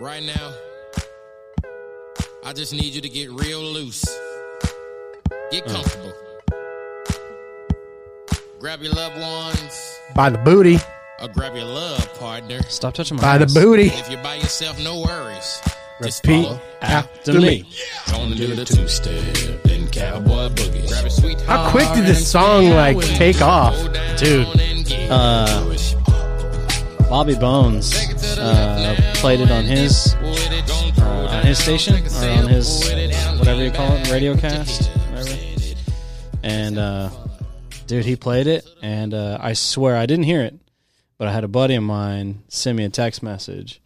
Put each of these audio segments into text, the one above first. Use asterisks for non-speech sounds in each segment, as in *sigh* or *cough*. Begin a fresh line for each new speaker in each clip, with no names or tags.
Right now, I just need you to get real loose. Get comfortable. Grab your loved ones
By the booty.
or grab your love partner.
Stop touching my
By the
ass.
booty.
If you're by yourself, no worries. Just
Repeat
follow.
after me.
Gonna do the two step, then cowboy boogie. Grab a sweet
How quick did this song like take off?
Dude, uh, Bobby Bones uh, played it on his uh, on his station or on his whatever you call it, radio cast, whatever. And uh, dude, he played it, and uh, I swear I didn't hear it, but I had a buddy of mine send me a text message,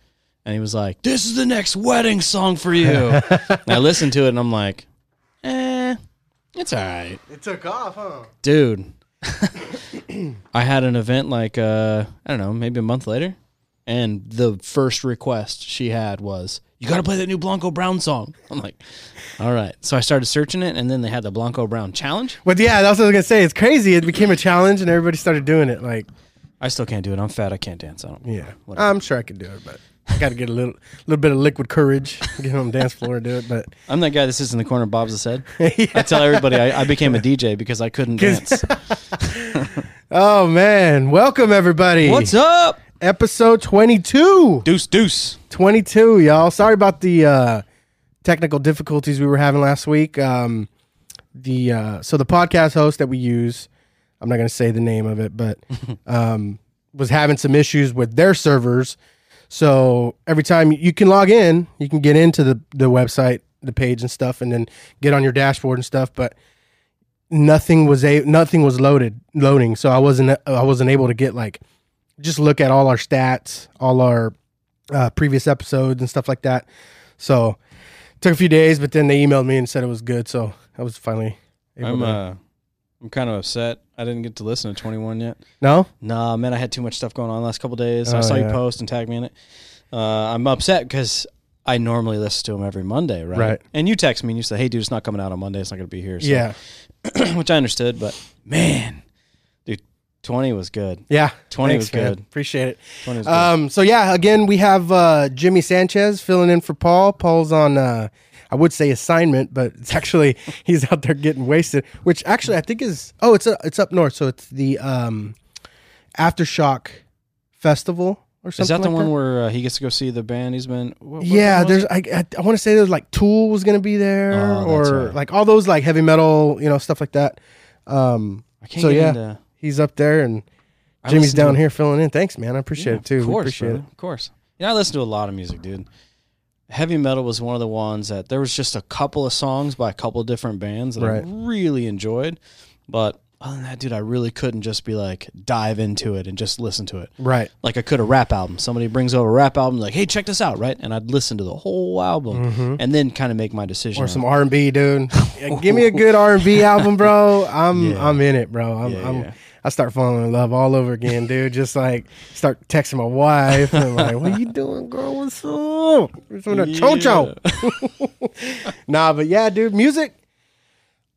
and he was like, "This is the next wedding song for you." *laughs* and I listened to it, and I'm like, "Eh, it's all right."
It took off, huh?
dude *laughs* i had an event like uh i don't know maybe a month later and the first request she had was you gotta play that new blanco brown song *laughs* i'm like all right so i started searching it and then they had the blanco brown challenge
But yeah, that's what I was gonna say. It's crazy. It became a challenge, and everybody started doing it. Like,
i still can't do it i'm fat i can't dance i don't
yeah,
Whatever.
I'm sure I could do it, but I got to get a little, little bit of liquid courage, get on the dance floor and do it. But
i'm that guy that sits in the corner bobs his head *laughs* i tell everybody I, I became a dj because i couldn't *laughs* dance
oh man, welcome everybody.
what's up
Episode 22.
deuce deuce
22, y'all. Sorry about the uh, technical difficulties we were having last week. Um, the uh, so the podcast host that we use, I'm not going to say the name of it, but *laughs* um, was having some issues with their servers. So every time you can log in, you can get into the the website, the page and stuff, and then get on your dashboard and stuff, but nothing was a nothing was loaded loading. So I wasn't I wasn't able to get like just look at all our stats, all our uh, previous episodes and stuff like that. So took a few days, but then they emailed me and said it was good. So I was finally able
i'm
to.
uh i'm kind of upset i didn't get to listen to 21 yet
no,
Nah, man, I had too much stuff going on the last couple days. I
Oh,
saw you post and tag me in it. Uh, I'm upset because I normally listen to them every Monday, right?
Right.
And you text me and you say, "Hey, dude, it's not coming out on Monday. It's not going to be here." So,
yeah, *clears throat*
which I understood, but man, 20 was good.
yeah.
20
Thanks,
was
man.
good.
Appreciate it.
20 was good.
Um, so yeah, again, we have uh, Jimmy Sanchez filling in for Paul. Paul's on, uh, I would say assignment, but it's actually *laughs* he's out there getting wasted. Which actually I think is oh, it's a, it's up north, so it's the um, Aftershock Festival or something.
Is that the
like
one where uh, he gets to go see the band he's been? What, what
yeah, there's
it?
I I, I want to say there's like Tool was gonna be there
Oh, that's
or
right.
like all those like heavy metal, you know, stuff like that. Um,
I can't
so
get
yeah,
into.
He's up there and Jimmy's
listen to
down here filling in. Thanks, man. I appreciate
Yeah,
it too.
Of course,
appreciate
brother, Of course. Yeah, I listen to a lot of music, dude. Heavy metal was one of the ones that there was just a couple of songs by a couple of different bands that
Right.
I really enjoyed. But other than that, dude, I really couldn't just be like dive into it and just listen to it.
it. Right.
Like I could a rap album. Somebody brings over a rap album, like, hey, check this out, right? And I'd listen to the whole album and then kind of make my decision.
Mm-hmm. Or some. R and B, dude. *laughs* Give me a good R and B album, bro. I'm
Yeah.
I'm in it, bro. I'm,
Yeah,
I'm
yeah.
I start falling in love all over again, dude. Just like start texting my wife and like, "What are you doing, girl? What's up? What's on that choncho?" *laughs* nah, but yeah, dude, music.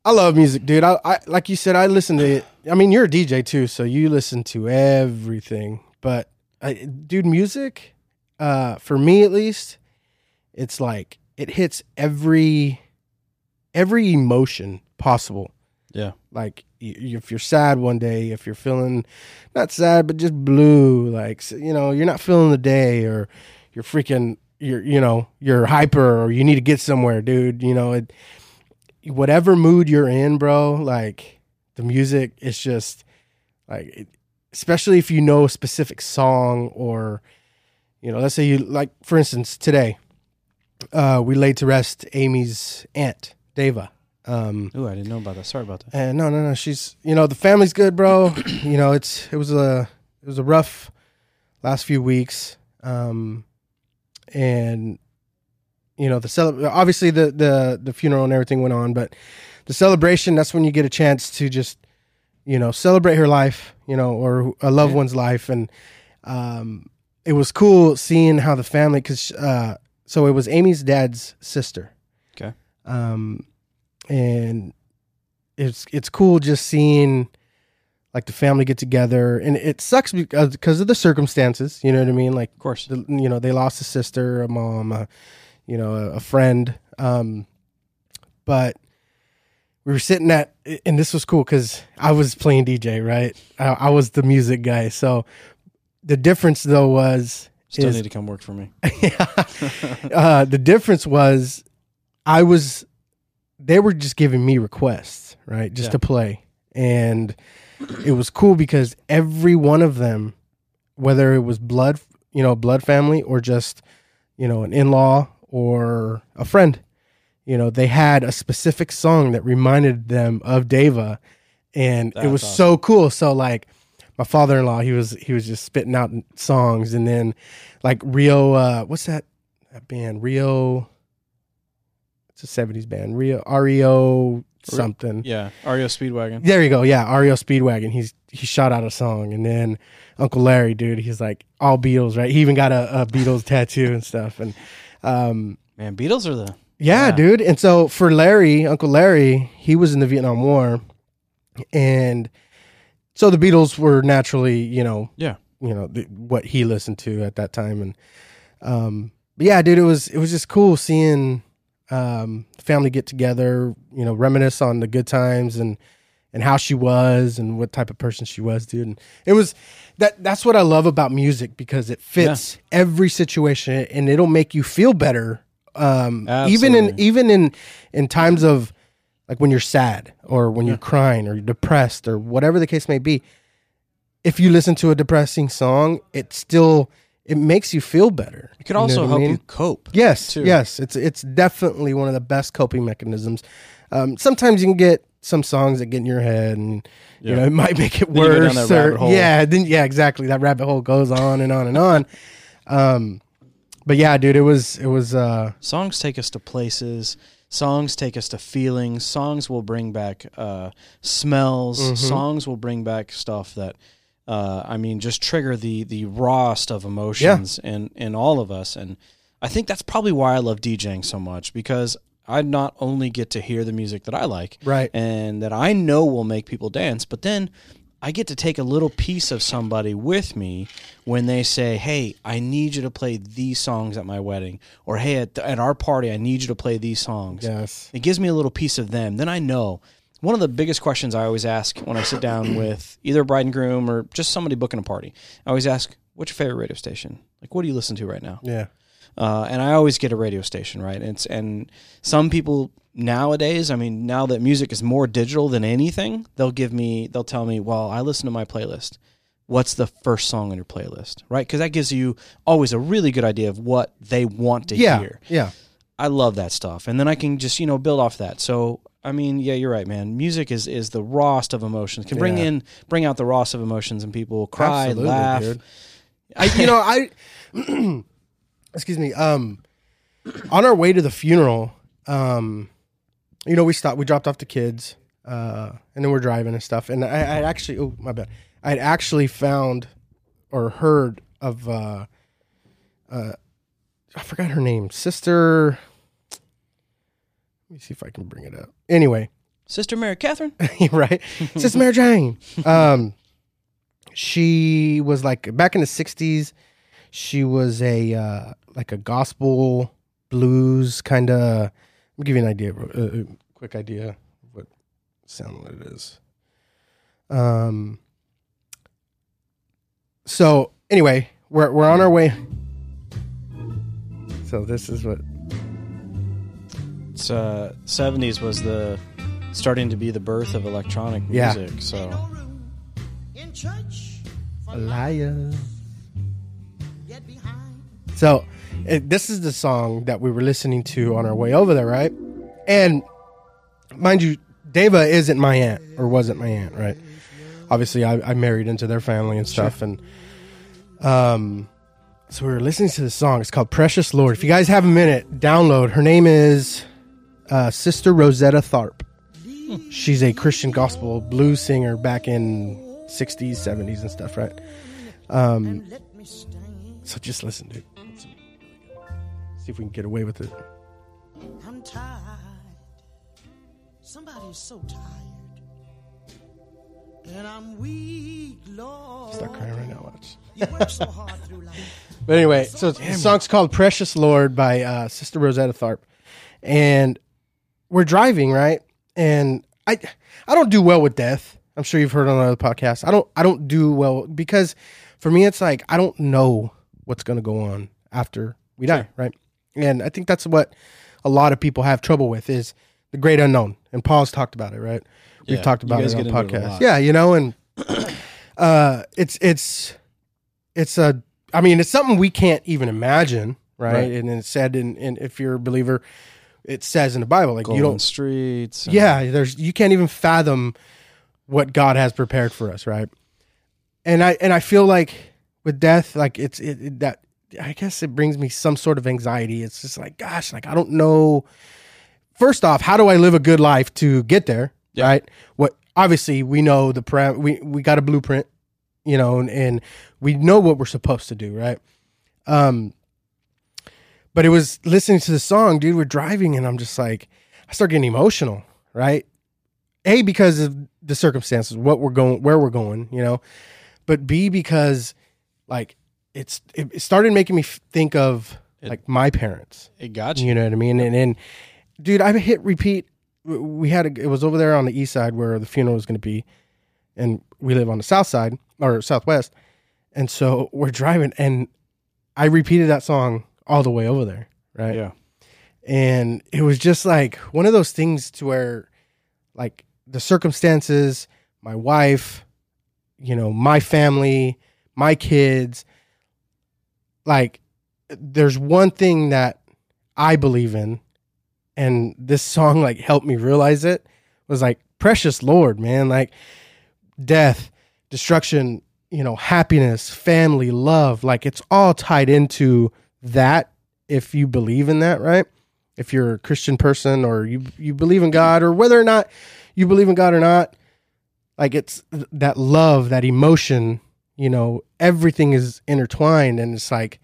I love music, dude. I, I like you said, I listen to it. I mean, you're a DJ too, so you listen to everything. But I, dude, music, uh, for me at least, it's like it hits every every emotion possible.
Yeah.
Like if you're sad one day, if you're feeling not sad but just blue, like you know, you're not feeling the day, or you're freaking, you're you know, you're hyper, or you need to get somewhere, dude. You know, it, whatever mood you're in, bro. Like the music is just like, it, especially if you know a specific song, or you know, let's say you like, for instance, today, uh, we laid to rest Amy's aunt, Deva. Um,
Ooh, I didn't know about that. Sorry about that.
and no, no, no. She's you know the family's good, bro. *clears throat* you know it's it was a it was a rough last few weeks, um, and you know the cele- obviously the the the funeral and everything went on, but the celebration that's when you get a chance to just you know celebrate her life, you know, or a loved
Yeah.
one's life, and um, it was cool seeing how the family because uh, so it was Amy's dad's sister.
Okay.
Um, and it's it's cool just seeing like the family get together, and it sucks because because of the circumstances. You know what I mean? Like
Of course.
the, you know they lost a sister, a mom, a, you know a, a friend. Um, but we were sitting at, and this was cool because I was playing DJ, right? I, I was the music guy. So the difference though was
Still
is-
need to come work for me. *laughs* *laughs*
uh, the difference was I was they were just giving me requests, right? Just
Yeah.
to play. And it was cool because every one of them, whether it was blood, you know, blood family or just, you know, an in-law or a friend, you know, they had a specific song that reminded them of Deva and it was
awesome.
so cool. So like my father-in-law, he was he was just spitting out songs and then like Rio uh what's that that band Rio it's a 70s band Rio REO something.
Yeah, REO Speedwagon.
There you go. Yeah, REO Speedwagon. He's he shot out a song, and then Uncle Larry, dude, he's like all Beatles, right? He even got a, a Beatles *laughs* tattoo and stuff. And um,
Man, Beatles are the
yeah,
Yeah.
dude. And so for Larry, Uncle Larry, he was in the Vietnam War, and so the Beatles were naturally, you know,
yeah.
you know the, what he listened to at that time and um but yeah dude it was it was just cool seeing um family get together you know reminisce on the good times and and how she was and what type of person she was dude. And it was that that's what i love about music because it fits every situation and it'll make you feel better um even in even in in times of like when you're sad or when you're crying or you're depressed or whatever the case may be. If you listen to a depressing song, it still it makes you feel better.
It could
You know
also
I
help
mean?
you cope.
Yes,
too.
yes, it's it's definitely one of the best coping mechanisms. Um, sometimes you can get some songs that get in your head, and you know it might *laughs* make it
Then you go
worse. or-
hole.
Yeah, then yeah, exactly. That rabbit hole goes on and on and on. Um, but yeah, dude, it was it was uh,
Songs take us to places. Songs take us to feelings. Songs will bring back uh, smells.
Mm-hmm.
Songs will bring back stuff that, uh, I mean, just trigger the the rawest of emotions in in all of us. And I think that's probably why I love DJing so much because I not only get to hear the music that I like,
right.
and that I know will make people dance, but then I get to take a little piece of somebody with me when they say, "Hey, I need you to play these songs at my wedding," or "Hey, at, at our party, I need you to play these songs."
Yes.
It gives me a little piece of them. Then I know. One of the biggest questions I always ask when I sit down *clears throat* with either a bride and groom or just somebody booking a party, I always ask, "What's your favorite radio station? Like, what do you listen to right now?"
Yeah.
uh, and I always get a radio station, right? And it's and some people nowadays, I mean, now that music is more digital than anything, they'll give me, they'll tell me, well, I listen to my playlist. What's the first song on your playlist, right? Because that gives you always a really good idea of what they want to
Yeah.
hear.
Yeah.
I love that stuff, and then I can just you know build off that. So I mean, yeah, you're right, man. Music is is the rawest of emotions. Can bring
Yeah.
in bring out the rawest of emotions, and people cry,
Absolutely,
laugh.
dude. I, you *laughs* know, I, *clears throat* excuse me. Um, on our way to the funeral, um, you know, we stopped, we dropped off the kids, uh, and then we're driving and stuff. And I, I actually, oh my bad, I'd actually found or heard of, uh, uh, I forgot her name, sister. Me see if I can bring it up. Anyway,
Sister Mary Catherine. *laughs*
right? Sister Mary Jane. *laughs* Um, she was like back in the '60s. She was a uh, like a gospel blues kind of. Let me give you an idea, bro- uh, a quick idea of what sound it is. Um. So anyway, we're we're on our way. So this is what
uh, 70s was the starting to be the birth of electronic
Yeah.
music. So
in church
So, it, this is the song that we were listening to on our way over there, right? And mind you, Deva isn't my aunt or wasn't my aunt, right? Obviously, I, I married into their family and stuff, and um, so we were listening to the song. It's called "Precious Lord." If you guys have a minute, download. Her name is uh, Sister Rosetta Tharpe. She's a Christian gospel blues singer back in '60s, '70s, and stuff, right? Um,
let me stand.
so just listen, dude. Let's see if we can get away with it.
I'm tired. Somebody's so tired. And I'm weak, Lord.
Start crying right now. Watch.
You work so hard through life.
But anyway, so the song's called "Precious Lord" by uh, Sister Rosetta Tharpe, and we're driving right, and I I don't do well with death. I'm sure you've heard on other podcasts. I don't I don't do well because for me it's like I don't know what's going to go on after we die, right? And I think that's what a lot of people have trouble with is the great unknown. And Paul's talked about it, right? We've talked about it on
get into it a
podcasts.
lot.
Yeah, you know, and *coughs* uh it's it's it's a I mean, it's something we can't even imagine, right?
Right.
And it's said in, in if you're a believer, it says in the Bible, like
Golden
you don't
streets. and-
yeah, there's you can't even fathom what God has prepared for us, right? And I and I feel like with death, like it's it, it- that I guess it brings me some sort of anxiety. It's just like, gosh, like I don't know. First off, how do I live a good life to get there?
Yeah.
Right? What obviously we know the param- we we got a blueprint, you know, and, and we know what we're supposed to do, right? Um, but it was listening to the song, dude. We're driving, and I'm just like, I start getting emotional, right? A because of the circumstances, what we're going, where we're going, you know, but B because like it's it it started making me think of like my parents,
It got you.
you know what I mean? And and dude, I hit repeat. We had a, it was over there on the east side where the funeral was going to be, and we live on the south side or southwest, and so we're driving, and I repeated that song all the way over there, right?
Yeah.
and it was just like one of those things to where like the circumstances my wife you know my family my kids like there's one thing that i believe in and this song like helped me realize it was like precious lord man like death destruction you know happiness family love like it's all tied into that if you believe in that right? If you're a christian person or you you believe in god or whether or not you believe in god or not like it's that love that emotion you know everything is intertwined and it's like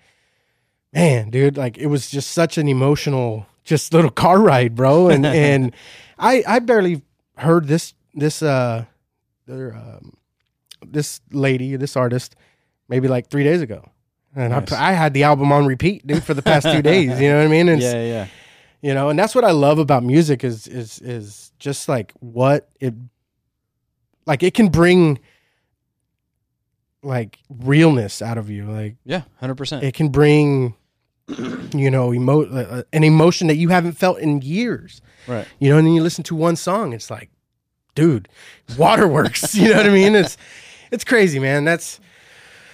man dude like it was just such an emotional just little *laughs* car ride bro. And *laughs* and i i barely heard this this uh their, um, this lady this artist maybe like three days ago and
Nice.
I, I had the album on repeat dude for the past two days you know what i mean it's-
Yeah, yeah.
you know and that's what i love about music is is is just like what it like it can bring like realness out of you like
Yeah, 100%.
it can bring you know emo- uh, an emotion that you haven't felt in years
right.
you know and then you listen to one song it's like dude waterworks *laughs* you know what i mean it's it's crazy man that's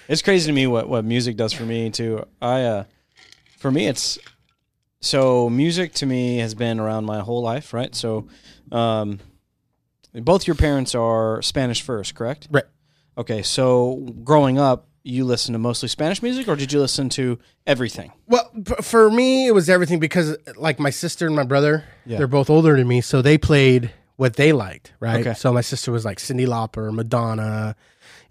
It's crazy to me what, what music does for me too. I uh for me it's so music to me has been around my whole life, right? So um both your parents are Spanish first, correct?
right
Okay, so growing up, you listened to mostly Spanish music or did you listen to everything?
Well, for me, it was everything because, like, my sister and my brother,
Yeah.
they're both older than me, so they played what they liked, right?
Okay.
So my sister was like Cyndi Lauper, Madonna,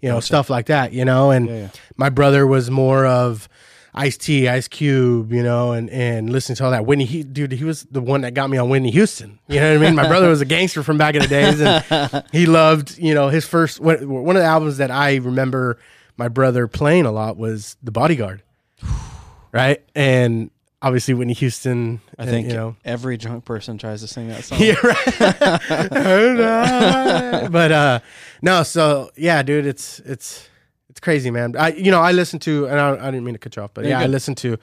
you know, stuff like that, you know, and
Yeah, yeah.
my brother was more of Ice T, Ice Cube, you know, and and listening to all that. Whitney, he, dude, he was the one that got me on Whitney Houston. You know what I mean? My *laughs* brother was a gangster from back in the days, and he loved, you know, his first one of the albums that I remember my brother playing a lot was The Bodyguard, *sighs* right? And obviously Whitney Houston.
I
and,
think
you know.
every drunk person tries to sing that *laughs* song.
Yeah, right. but uh no, so yeah, dude, it's it's it's crazy, man. I you know I listen to and I, I didn't mean to cut you off, but
You're
yeah, I listen to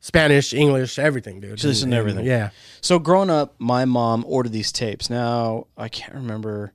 Spanish, English, everything, dude.
Listen to everything.
Yeah,
So growing up, my mom ordered these tapes. Now I can't remember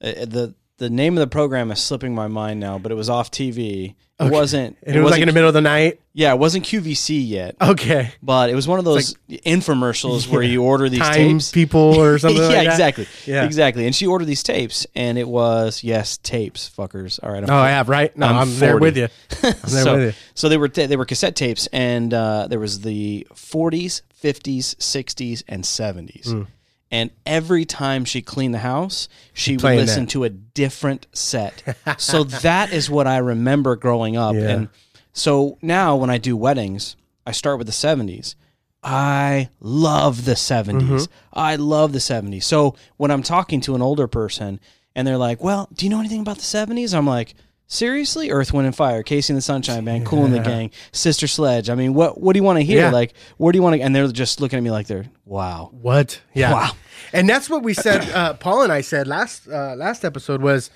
uh, the the name of the program is slipping my mind now, but it was off TV. It
Okay.
wasn't.
and it, was like in the middle of the night.
Yeah, it wasn't QVC yet,
Okay,
but it was one of those infomercials *laughs* where you order these tapes.
people or *laughs* something.
yeah,
like that.
exactly.
Yeah.
exactly. And she ordered these tapes, and it was yes, tapes, fuckers. All right. I'm
Oh, I have right. No,
I'm
I'm, there with you. *laughs* I'm there
so,
with you.
so they were they were cassette tapes, and uh, there was the 40s, 50s, 60s, and 70s. And every time she cleaned the house, she would listen
that.
to a different set. *laughs* so that is what I remember growing up.
Yeah.
And so now when I do weddings, I start with the 70s. I love the 70s.
Mm-hmm.
I love the 70s. So when I'm talking to an older person and they're like, "Well, do you know anything about the '70s?" I'm like, "Seriously, Earth, Wind, and Fire, KC and the Sunshine Band, Kool and the Gang, Sister Sledge. I mean, what what do you want to hear?
Yeah.
Like, where do you want to?" And they're just looking at me like they're, "Wow."
What? Yeah.
Wow.
And that's what we said. Uh, Paul and I said last uh, last episode was,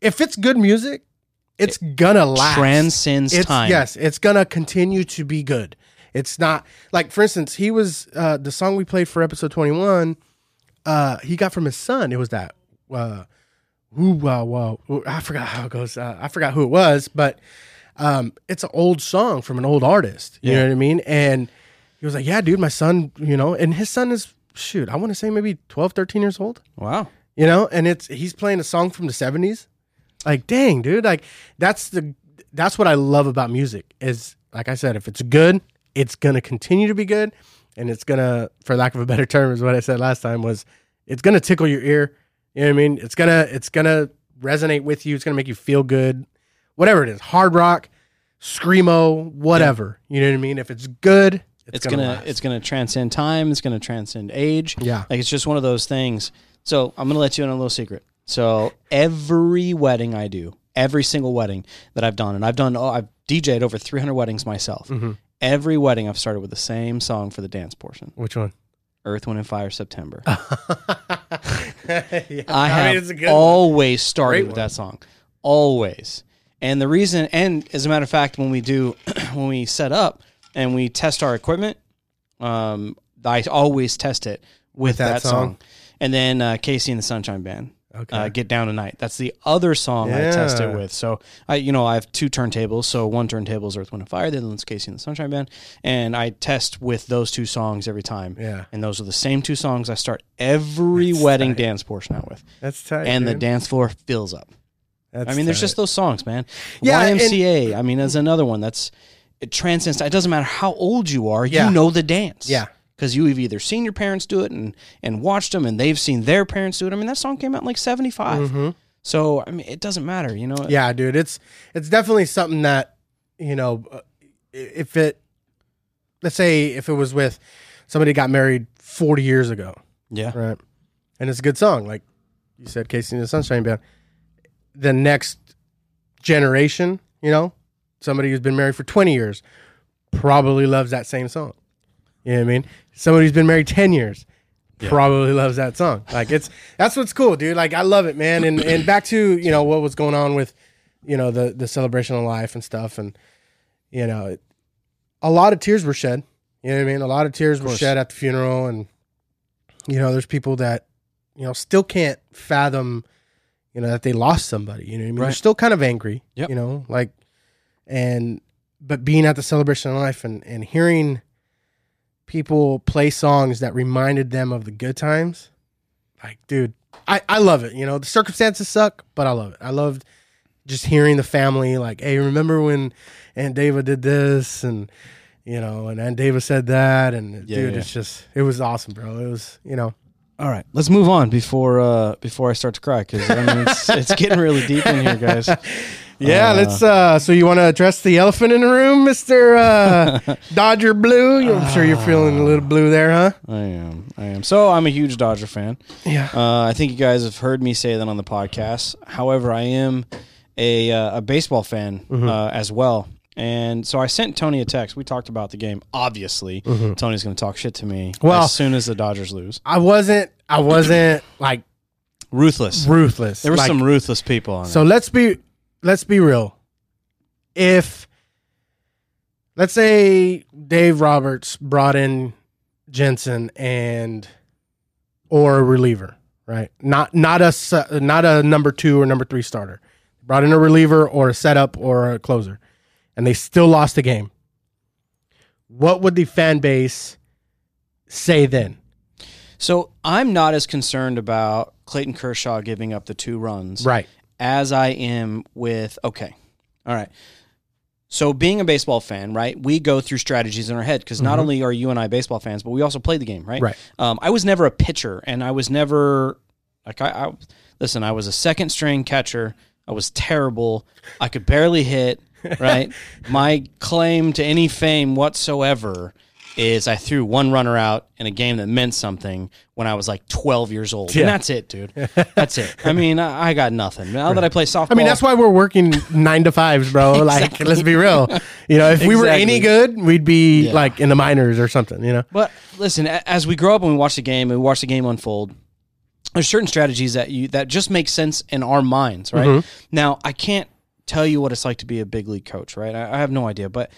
if it's good music, it's gonna last.
transcends
it's,
time.
Yes, it's gonna continue to be good. It's not like, for instance, he was uh, the song we played for episode twenty one. Uh, he got from his son. It was that. Ooh, wow, wow. I forgot how it goes. Uh, I forgot who it was, but um, it's an old song from an old artist. You
Yeah.
know what I mean? And he was like, yeah, dude, my son, you know, and his son is, shoot, I want to say maybe 12, 13 years old,
Wow.
you know, and it's, he's playing a song from the 70s. Like, dang, dude, like that's the, that's what I love about music is, like I said, if it's good, it's going to continue to be good. And it's going to, for lack of a better term, is what I said last time was it's going to tickle your ear. You know what I mean? It's to, it's to resonate with you. It's to make you feel good. Whatever it is, hard rock, screamo, whatever. You know what I mean? If it's good, it's,
It's,
gonna,
gonna, it's gonna transcend time. It's gonna transcend age.
Yeah.
Like it's just one of those things. So I'm gonna let you in on a little secret. So every wedding I do, every single wedding that I've done, and I've done, oh, I've DJ'd over 300 weddings myself.
Mm-hmm.
Every wedding I've started with the same song for the dance portion:
Which one?
Earth, Wind, and Fire, September. *laughs* *laughs*
yeah,
I have
mean, it's a good one.
always started
Great
with
one.
that song, always. And the reason, and as a matter of fact, when we do, *clears throat* when we set up and we test our equipment, um, I always test it with,
that
that,
song?
song. And then uh, KC and the Sunshine Band,
Okay.
uh, "Get Down Tonight." That's the other song I test it with. So I, you know, I have two turntables. So one turntable is Earth, Wind, and Fire. The other one's KC and the Sunshine Band, and I test with those two songs every time.
Yeah.
And those are the same two songs I start every
That's
wedding
tight.
dance portion out with
That's tight.
and the dance floor fills up.
That's
I mean, there's
tight.
just those songs, man.
Yeah, and-
YMCA. I mean, there's another one that's it transcends. It doesn't matter how old you are,
Yeah.
you know the dance.
Yeah.
Because you've either seen your parents do it and and watched them, and they've seen their parents do it. I mean, that song came out in like '75. So I mean, it doesn't matter, you know.
Mm-hmm. Yeah, dude, it's it's definitely something that you know, uh, if it, let's say, if it was with somebody got married forty years ago,
yeah,
right, and it's a good song, like you said, KC and the Sunshine Band. The next generation, you know, somebody who's been married for twenty years, probably loves that same song. You know what I mean? Somebody who's been married ten years. Probably loves that song. Like it's that's what's cool, dude. Like I love it, man. And and back to you know what was going on with you know the the celebration of life and stuff and you know it, a lot of tears were shed you know what i mean a lot of tears were shed at the funeral and you know there's people that you know still can't fathom you know that they lost somebody you know what i mean they're still kind of angry
Yep.
you know like and but being at the celebration of life and and hearing people play songs that reminded them of the good times like dude i i love it you know? The circumstances suck but i love it. I loved just hearing the family like hey remember when aunt dava did this? And you know and aunt dava said that and
Yeah,
dude
yeah.
it's just it was awesome bro. It was you know.
All right, let's move on before uh before I start to cry because I mean it's it's getting really deep in here, guys. *laughs*
yeah
Uh,
let's uh so you want to address the elephant in the room mr uh *laughs* dodger blue i'm sure you're feeling a little blue there huh
I am, I am. So I'm a huge Dodger fan.
yeah
Uh, I think you guys have heard me say that on the podcast. However, I am a uh, a baseball fan
Mm-hmm.
uh, as well. And so I sent Tony a text. We talked about the game. Obviously, Tony's going to talk shit to me
Mm-hmm. Well-
as soon as the Dodgers lose.
i wasn't i wasn't like
Ruthless.
ruthless
There were
Like,
some ruthless people on
So
it.
let's be let's be real. If let's say Dave Roberts brought in Jansen and or a reliever, right? Not not a not a number 2 or number 3 starter. Brought in a reliever or a setup or a closer and they still lost the game. What would the fan base say then?
So I'm not as concerned about Clayton Kershaw giving up the two runs
Right.
As I am with okay. All right. So being a baseball fan, right? We go through strategies in our head because not only are you and I baseball fans, but we also play the game, right?
Mm-hmm. Right.
Um, I was never a pitcher, and I was never like I, I listen. I was a second string catcher. I was terrible. I could barely hit. Right. *laughs* My claim to any fame whatsoever is I threw one runner out in a game that meant something when I was like 12 years old.
Yeah.
And that's it, dude. That's it. I mean, I, I got nothing. Now that I play softball.
I mean, that's why we're working nine to fives, bro. *laughs* Like, let's be real. You know, if we were any good, we'd be
Yeah.
like in the minors or something. You know.
But listen, as we grow up and we watch the game and we watch the game unfold, there's certain strategies that you that just make sense in our minds, right?
Mm-hmm.
Now, I can't tell you what it's like to be a big league coach, right? I, I have no idea, but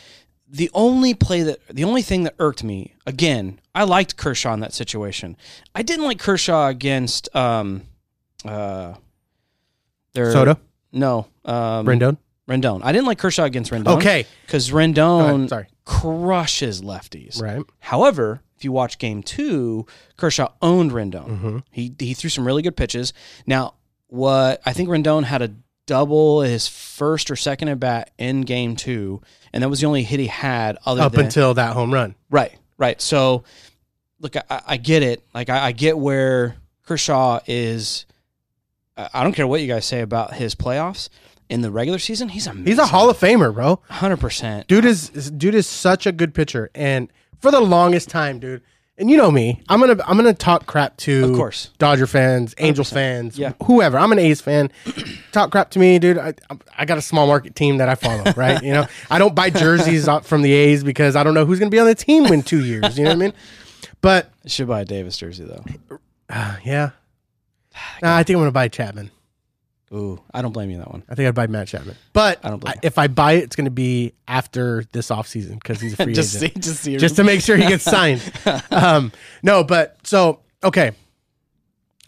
the only play that the only thing that irked me again, I liked Kershaw in that situation. I didn't like Kershaw against um uh their
Soto,
No, um
Rendon.
Rendon. I didn't like Kershaw against Rendon.
Okay.
because Rendon
ahead, sorry.
crushes lefties.
Right.
However, if you watch game two, Kershaw owned Rendon.
Mm-hmm.
He he threw some really good pitches. Now, what I think Rendon had a double his first or second at bat in game two, and that was the only hit he had other
Up
than
until that home run.
right, right. So, look, I, I get it. Like I, I get where Kershaw is. I don't care what you guys say about his playoffs in the regular season. He's amazing.
He's a Hall of Famer, bro.
hundred percent.
Dude is- dude is such a good pitcher, and for the longest time, dude. And you know me, I'm gonna I'm gonna talk crap to
Of course.
Dodger fans, Angel fans,
Yeah.
whoever. I'm an A's fan. *clears throat* talk crap to me, dude. I I got a small market team that I follow, *laughs* right? You know, I don't buy jerseys from the A's because I don't know who's gonna be on the team in two years. You know what I mean? But
Should buy a Davis jersey though.
uh, yeah, *sighs* Nah, I think I'm gonna buy Chapman.
Ooh, I don't blame you on that one.
I think I'd buy Matt Chapman. But
I don't blame
I- if I buy it, it's gonna be after this offseason because he's a free *laughs*
just
agent.
see, just see,
just to make sure he gets *laughs* signed. um, no, but so okay.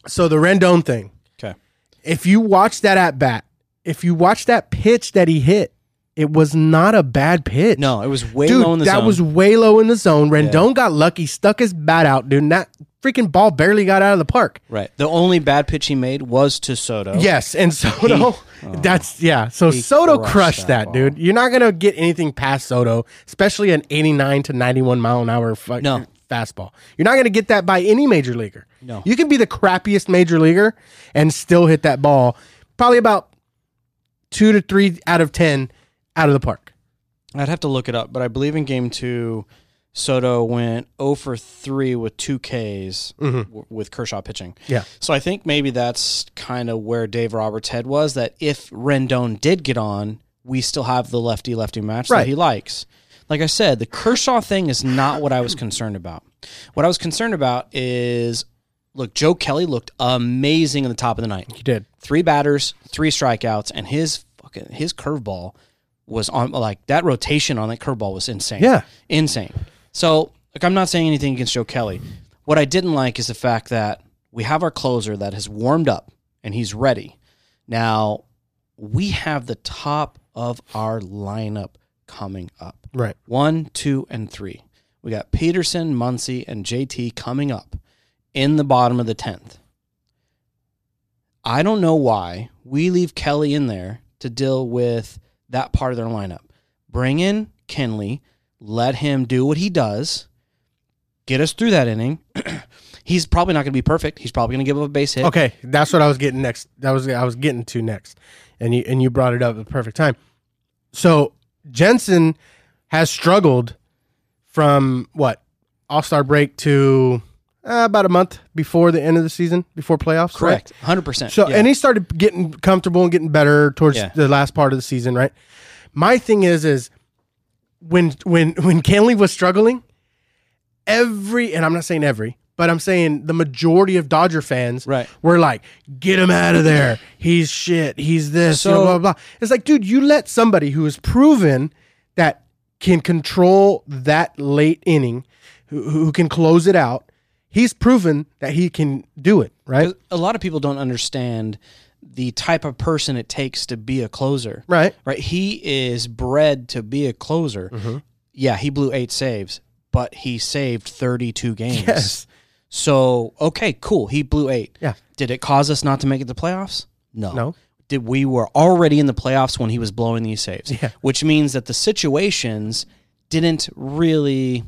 So the Rendon thing.
okay.
If you watch that at bat, if you watch that pitch that he hit, it was not a bad pitch.
No, it was way
dude,
low in the
that
zone.
was way low in the zone. Rendon got lucky, stuck his bat out, dude. And that freaking ball barely got out of the park.
right. The only bad pitch he made was to Soto.
Yes, and Soto. Oh. that's yeah. So Soto
crushed
crushed,
that
that, dude. You're not gonna get anything past Soto, especially an 89 to 91 mile an hour fu-
No.
fastball. You're not gonna get that by any major leaguer.
No.
you can be the crappiest major leaguer and still hit that ball probably about two to three out of ten out of the park.
I'd have to look it up, but I believe in game two, Soto went 0 for 3 with two Ks w- with Kershaw pitching.
Mm-hmm. Yeah.
So I think maybe that's kind of where Dave Roberts' head was that if Rendon did get on, we still have the lefty lefty match that he likes. Like I said, the Kershaw thing is not what I was concerned about. What I was concerned about is look, Joe Kelly looked amazing in the top of the night.
He did.
three batters, three strikeouts, and his fucking his curveball was on like that rotation on that curveball was insane.
Yeah.
insane. So like I'm not saying anything against Joe Kelly. What I didn't like is the fact that we have our closer that has warmed up and he's ready. Now we have the top of our lineup coming up.
Right.
One, two, and three. We got Pederson, Muncy, and JT coming up in the bottom of the 10th. I don't know why we leave Kelly in there to deal with that part of their lineup. Bring in Kenley, let him do what he does, get us through that inning. *clears throat* He's probably not going to be perfect. He's probably going to give up a base hit.
Okay, that's what I was getting next. That was I was getting to next, and you and you brought it up at the perfect time. So Jansen has struggled from what All Star break to uh, about a month before the end of the season, before playoffs.
Correct. 100%.
So
Yeah.
and he started getting comfortable and getting better towards
Yeah.
the last part of the season, right? My thing is is when when when Kenley was struggling, every and I'm not saying every, but I'm saying the majority of Dodger fans
Right.
were like, get him out of there. He's shit. He's this. you know,
So-
blah, blah blah. It's like, dude, you let somebody who has proven that can control that late inning, who, who can close it out. He's proven that he can do it, right?
a lot of people don't understand the type of person it takes to be a closer.
Right.
Right. He is bred to be a closer.
Mm-hmm.
Yeah, he blew eight saves, but he saved 32 games.
Yes.
So, okay, cool. He blew eight.
Yeah.
Did it cause us not to make it to the playoffs? No.
No.
Did we were already in the playoffs when he was blowing these saves?
Yeah.
Which means that the situations didn't really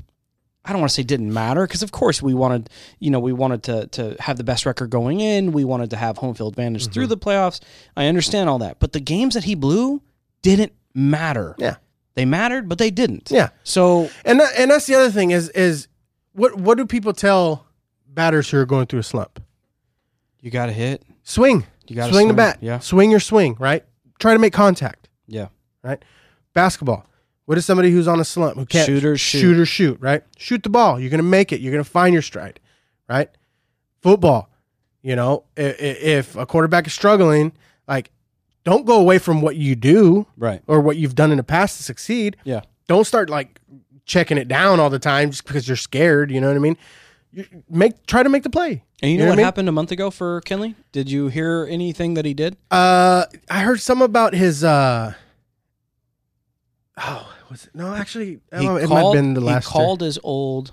I don't want to say didn't matter because of course we wanted, you know, we wanted to to have the best record going in. We wanted to have home field advantage
Mm-hmm.
through the playoffs. I understand all that, but the games that he blew didn't matter.
Yeah.
They mattered, but they didn't.
Yeah.
So
And that, and that's the other thing is is what what do people tell batters who are going through a slump?
you got to hit.
Swing.
You gotta
swing the bat.
yeah.
Swing your swing, right? Try to make contact,
Yeah.
right? Basketball. What is somebody who's on a slump who can't
Shoot or shoot.
shoot or shoot, right? Shoot the ball. You're gonna make it. You're gonna find your stride, right? Football. You know, i- i- if a quarterback is struggling, like don't go away from what you do
Right.
or what you've done in the past to succeed.
Yeah.
Don't start like checking it down all the time just because you're scared. You know what I mean? You make try to make the play.
And you know,
know
what
what I mean?
happened a month ago for Kenley? Did you hear anything that he did?
Uh, I heard some about his. uh Oh, was it? No, actually,
He
oh, it might have been the
he
last. year.
called his old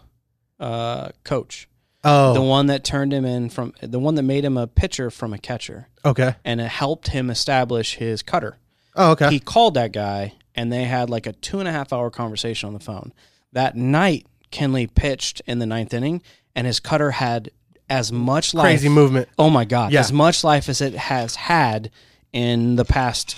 uh, coach,
Oh,
the one that turned him in from the one that made him a pitcher from a catcher,
okay.
and it helped him establish his cutter.
Oh, okay.
He called that guy, and they had like a two and a half hour conversation on the phone. That night, Kenley pitched in the ninth inning, and his cutter had as much life.
Crazy movement.
Oh my god!
Yeah.
As much life as it has had in the past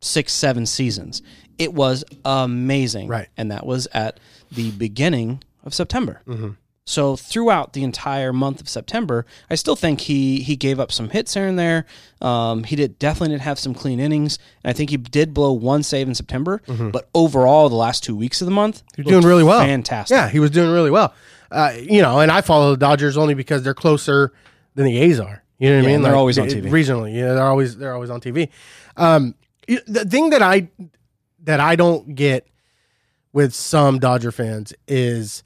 six, seven seasons. It was amazing.
Right.
And that was at the beginning of September.
Mm-hmm.
So throughout the entire month of September, I still think he he gave up some hits here and there. Um, he did definitely did have some clean innings, and I think he did blow one save in September. But overall, the last two weeks of the month,
You're Mm-hmm. doing really well.
Fantastic.
Yeah, he was doing really well. Uh, you know, and I follow the Dodgers only because they're closer than the A's are. You know what
Yeah,
I mean?
they're always on TV.
Regionally, yeah, they're always they're always on TV. Um, the thing that I that I don't get with some Dodger fans is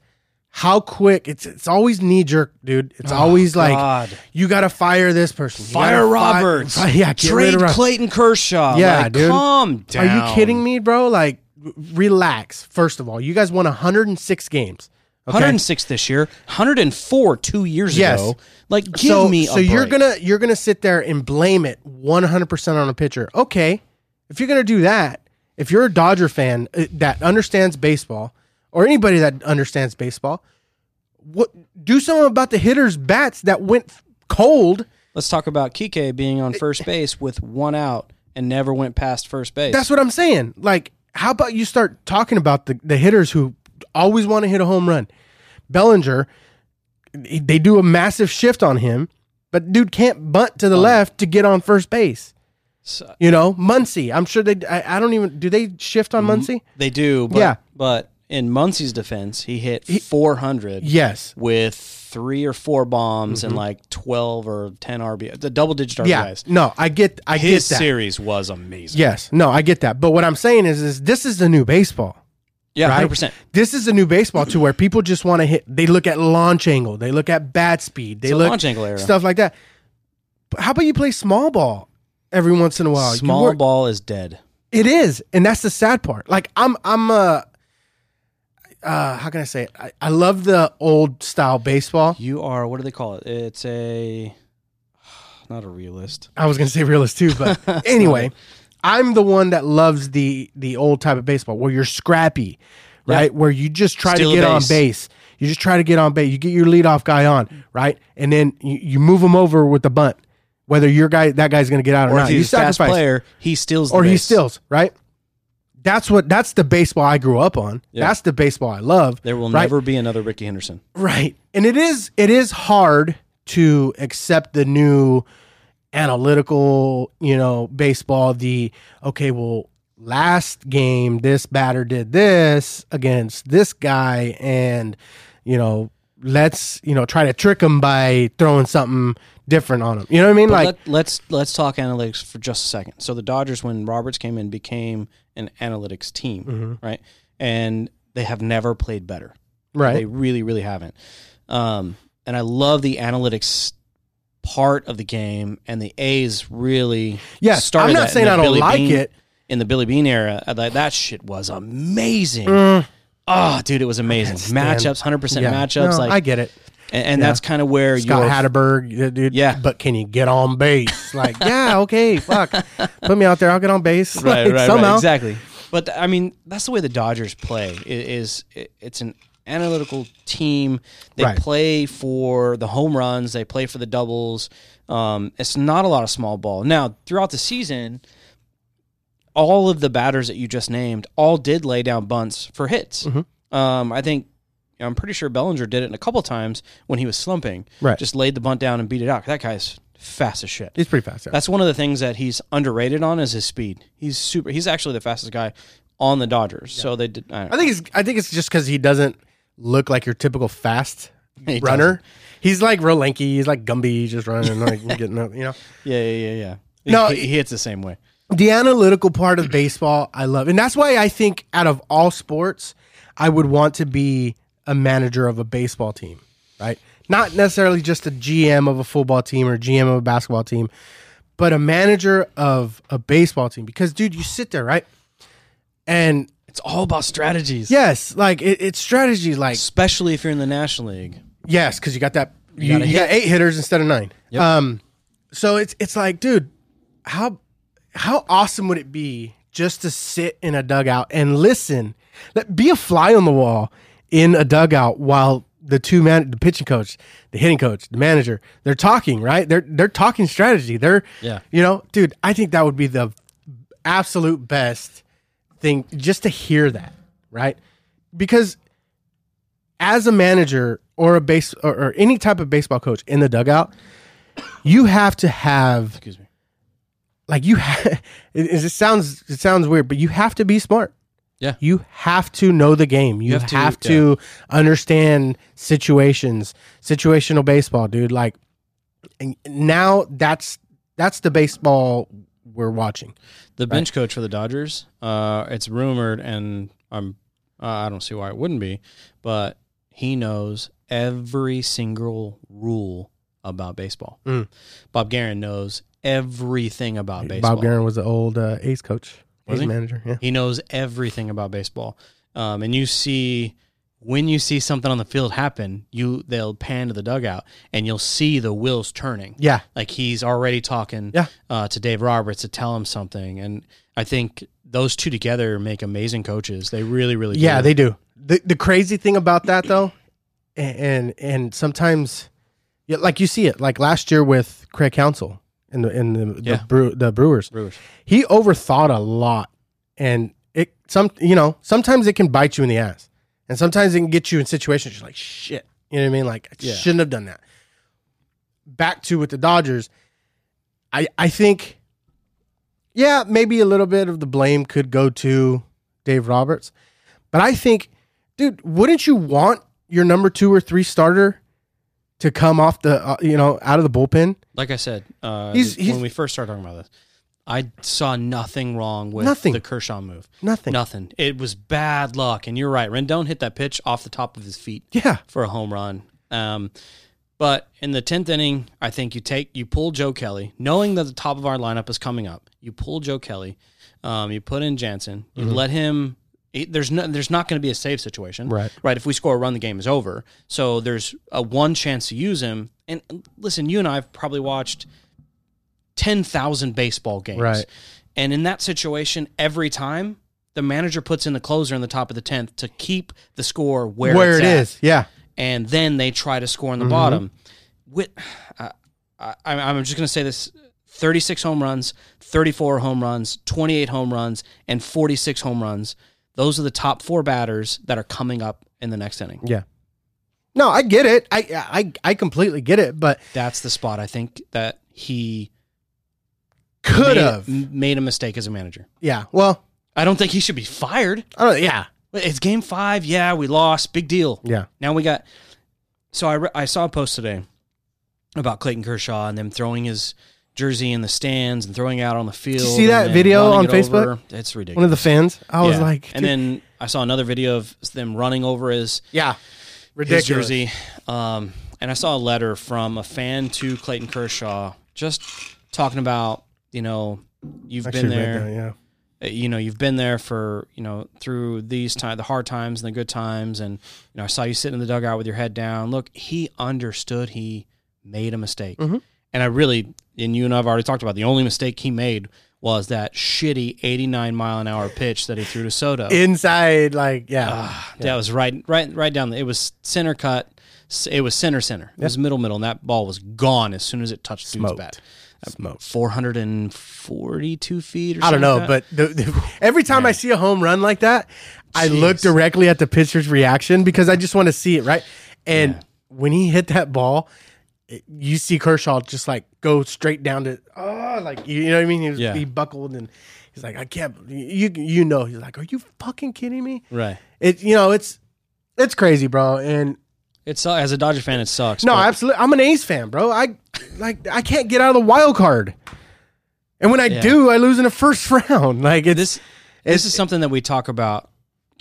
how quick it's it's always knee jerk, dude. It's oh, always like
Oh, God.
you got to fire this person, You
Fire Roberts.
fi- *laughs* yeah, get rid
Trade
Rob-
Clayton Kershaw.
Yeah,
Like,
dude.
Calm down.
Are you kidding me, bro? Like, relax. First of all, you guys won 106 games. okay?
106 this year, 104 two years
Yes.
ago. Like, give
so,
me a
so you're
break.
gonna you're gonna sit there and blame it 100 percent on a pitcher. Okay, if you're gonna do that, if you're a Dodger fan uh, that understands baseball, or anybody that understands baseball, what do something about the hitters' bats that went cold.
Let's talk about Kike being on first base with one out and never went past first base.
That's what I'm saying. Like, how about you start talking about the, the hitters who always want to hit a home run? Bellinger, they do a massive shift on him, but dude can't bunt to the left to get on first base.
So-
You know, Muncy. I'm sure they. I, I don't even. Do they shift on Muncy?
they do. But,
Yeah.
But in Muncy's defense, he hit 400
Yes.
with three or four bombs and like 12 or 10 RBI, the double digit
Mm-hmm. Yeah. No, I get. I
His
get that.
series was amazing.
Yes. No, I get that. But what I'm saying is, is this is the new baseball.
Yeah,
right?
100%.
This is a new baseball to where people just want to hit. They look at launch angle. They look at bat speed. They look
launch angle era.
stuff like that. But how about you play small ball every once in a while? You
Small ball is dead.
It is, and that's the sad part. Like I'm, I'm uh, uh how can I say it? I, I love the old style baseball.
You are, what do they call it? It's a, *sighs* not a realist.
I was gonna say realist too, but *laughs* anyway, I'm the one that loves the the old type of baseball where you're scrappy, right? Where you just try
Steal
to get on
base.
base. You just try to get on base. You get your leadoff guy on, right? And then you, you move him over with the bunt. Whether your guy that guy's gonna get out or,
Or
not,
he's a fast player, he steals the
or he steals, right? That's what that's the baseball I grew up on.
Yeah.
That's the baseball I love.
There will
right?
never be another Rickey Henderson.
Right. And it is it is hard to accept the new analytical, you know, baseball, the okay, well, last game this batter did this against this guy and you know, let's, you know, try to trick him by throwing something different on him. You know what I mean?
But
like
let, let's let's talk analytics for just a second. So the Dodgers, when Roberts came in, became an analytics team,
Mm-hmm.
right? And they have never played better.
right.
They really, really haven't. Um, and I love the analytics part of the game, and the A's really
Yes,
started
I'm not saying I don't
Billy
like
Bean-
it.
in the Billy Beane era. uh, That that shit was amazing.
Mm.
Oh, dude, it was amazing. Matchups, hundred percent
Yeah.
matchups.
No,
like,
I get it.
And, and
yeah.
that's kind of where
Scott
your
Hatteberg, dude.
Yeah.
But can you get on base? *laughs* Like, yeah, okay, fuck. Put me out there, I'll get on base.
right,
Like,
right,
somehow.
right, exactly. But I mean, that's the way the Dodgers play. It is it, it's an analytical team. They
Right.
play for the home runs. They play for the doubles. Um, it's not a lot of small ball. Now, throughout the season, all of the batters that you just named all did lay down bunts for hits.
Mm-hmm.
Um, I think I'm pretty sure Bellinger did it a couple times when he was slumping.
Right.
Just laid the bunt down and beat it out. That guy's fast as shit.
He's pretty fast. Yeah.
That's one of the things that he's underrated on is his speed. He's super. He's actually the fastest guy on the Dodgers. So they did. I,
I think it's I think it's just because he doesn't look like your typical fast *laughs*
He
runner. He's like real lanky. He's like Gumby, just running like *laughs* getting up. You know,
yeah, yeah, yeah, yeah.
No,
he, he hits the same way.
the analytical part of baseball, I love, and that's why I think out of all sports, I would want to be a manager of a baseball team, right? Not necessarily just a GM of a football team or GM of a basketball team, but a manager of a baseball team. Because, dude, you sit there, right? And
It's all about strategies.
yes, like it, it's strategy, like
especially if you're in the National League.
Yes, because you got that. You,
gotta
you got eight hitters instead of nine.
Yep.
Um, so it's it's like, dude, how how awesome would it be just to sit in a dugout and listen, Let, be a fly on the wall in a dugout while the two man, the pitching coach, the hitting coach, the manager, they're talking, right? They're they're talking strategy. They're
Yeah.
you know, dude, I think that would be the absolute best thing just to hear that, right? Because as a manager or a base or, or any type of baseball coach in the dugout, you have to have
Excuse me.
like you ha- *laughs* it, it sounds it sounds weird, but you have to be smart.
Yeah.
You have to know the game. You,
have
have,
to-
to, understand situations, situational baseball, dude. Like and now that's that's the baseball we're watching.
The bench coach for the Dodgers. Uh, it's rumored, and I'm uh, I don't see why it wouldn't be, but he knows every single rule about baseball.
Mm.
Bob Geren knows everything about baseball.
Bob Geren was the old uh, A's coach,
Was
A's
he?
manager. Yeah.
He knows everything about baseball. Um, and you see when you see something on the field happen, you they'll pan to the dugout and you'll see the wheels turning.
Yeah.
Like he's already talking
Yeah.
uh, to Dave Roberts to tell him something. And I think those two together make amazing coaches. They really, really
Yeah,
do.
they do. The the crazy thing about that though, and and, and sometimes, yeah, like you see it, like last year with Craig Counsell in the in the the,
Yeah.
brew, the Brewers,
Brewers.
he overthought a lot, and it some you know sometimes it can bite you in the ass, and sometimes it can get you in situations you're like shit, you know what I mean? Like I
Yeah.
shouldn't have done that. Back to with the Dodgers, I I think, yeah, maybe a little bit of the blame could go to Dave Roberts, but I think, dude, wouldn't you want your number two or three starter to come off the uh, you know out of the bullpen?
Like I said, uh,
He's- he's-
when we first started talking about this, I saw nothing wrong with
Nothing.
the Kershaw move.
Nothing.
Nothing. It was bad luck. And you're right. Rendon hit that pitch off the top of his feet.
Yeah,
for a home run. Um, but in the tenth inning, I think you take you pull Joe Kelly, knowing that the top of our lineup is coming up. You pull Joe Kelly, um, you put in Jansen, you let him. It- there's no, there's not going to be a save situation,
Right.
Right. If we score a run, the game is over. So there's a one chance to use him. And listen, you and I have probably watched ten thousand baseball games,
Right.
And in that situation, every time the manager puts in the closer in the top of the tenth to keep the score where
where it
at
is, yeah.
and then they try to score in
Mm-hmm.
the bottom. With, uh, I, I'm just going to say this: 36 home runs, 34 home runs, 28 home runs, and 46 home runs. Those are the top four batters that are coming up in the next inning.
Yeah. No, I get it. I I I completely get it, but
That's the spot I think that he
could have.
m- made a mistake as a manager.
Yeah. Well,
I don't think he should be fired.
Don't. Yeah.
It's game five. Yeah, we lost. Big deal.
Yeah.
Now we got. So I, re- I saw a post today about Clayton Kershaw and them throwing his jersey in the stands and throwing out on the field.
you see that video on
it
Facebook?
over. It's ridiculous.
One of the fans. I was
Yeah.
like,
and then I saw another video of them running over his,
yeah,
his jersey. Um, and I saw a letter from a fan to Clayton Kershaw, just talking about you know you've
Actually
been there
that, yeah.
uh, you know you've been there for you know through these time the hard times and the good times and you know I saw you sitting in the dugout with your head down look he understood he made a mistake
Mhm.
And I really and you and I've already talked about the only mistake he made was that shitty 89 mile an hour pitch that he threw to Soto.
Inside, like, yeah,
Ah, that was right right right down the, it was center cut it was center center. It was middle middle and that ball was gone as soon as it touched dude's bat.
Smoke.
442 feet. Or
I don't know,
like
but the, the, every time I see a home run like that, I look directly at the pitcher's reaction because I just want to see it, right? And
Yeah.
when he hit that ball, it- you see Kershaw just like go straight down to oh, like you, you know what I mean? He, was,
Yeah.
he buckled and he's like, I can't. You you know, he's like, are you fucking kidding me?
right.
It you know it's it's crazy, bro. And
It's as a Dodger fan, it sucks.
no,
but-
absolutely, I'm an A's fan, bro. I like I can't get out of the wild card, and when I
Yeah.
do, I lose in the first *laughs* round. Like it's
this this is something that we talk about.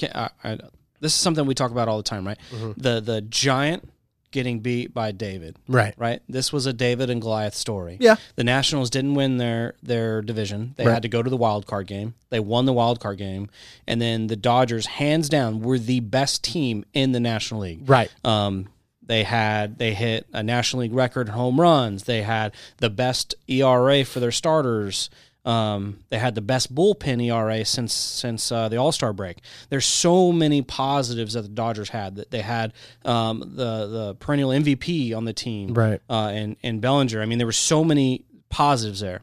I, I, this is something we talk about all the time, right?
Mm-hmm.
The the giant getting beat by David,
right.
right? This was a David and Goliath story.
Yeah.
The Nationals didn't win their their division. They
Right.
had to go to the wild card game. They won the wild card game, and then the Dodgers, hands down, were the best team in the National League.
Right.
Um, they had they hit a National League record home runs. They had the best ERA for their starters. Um, they had the best bullpen ERA since since uh, the All Star break. There's so many positives that the Dodgers had. That they had um, the the perennial MVP on the team,
Right.
Uh, and and Bellinger. I mean, there were so many positives there.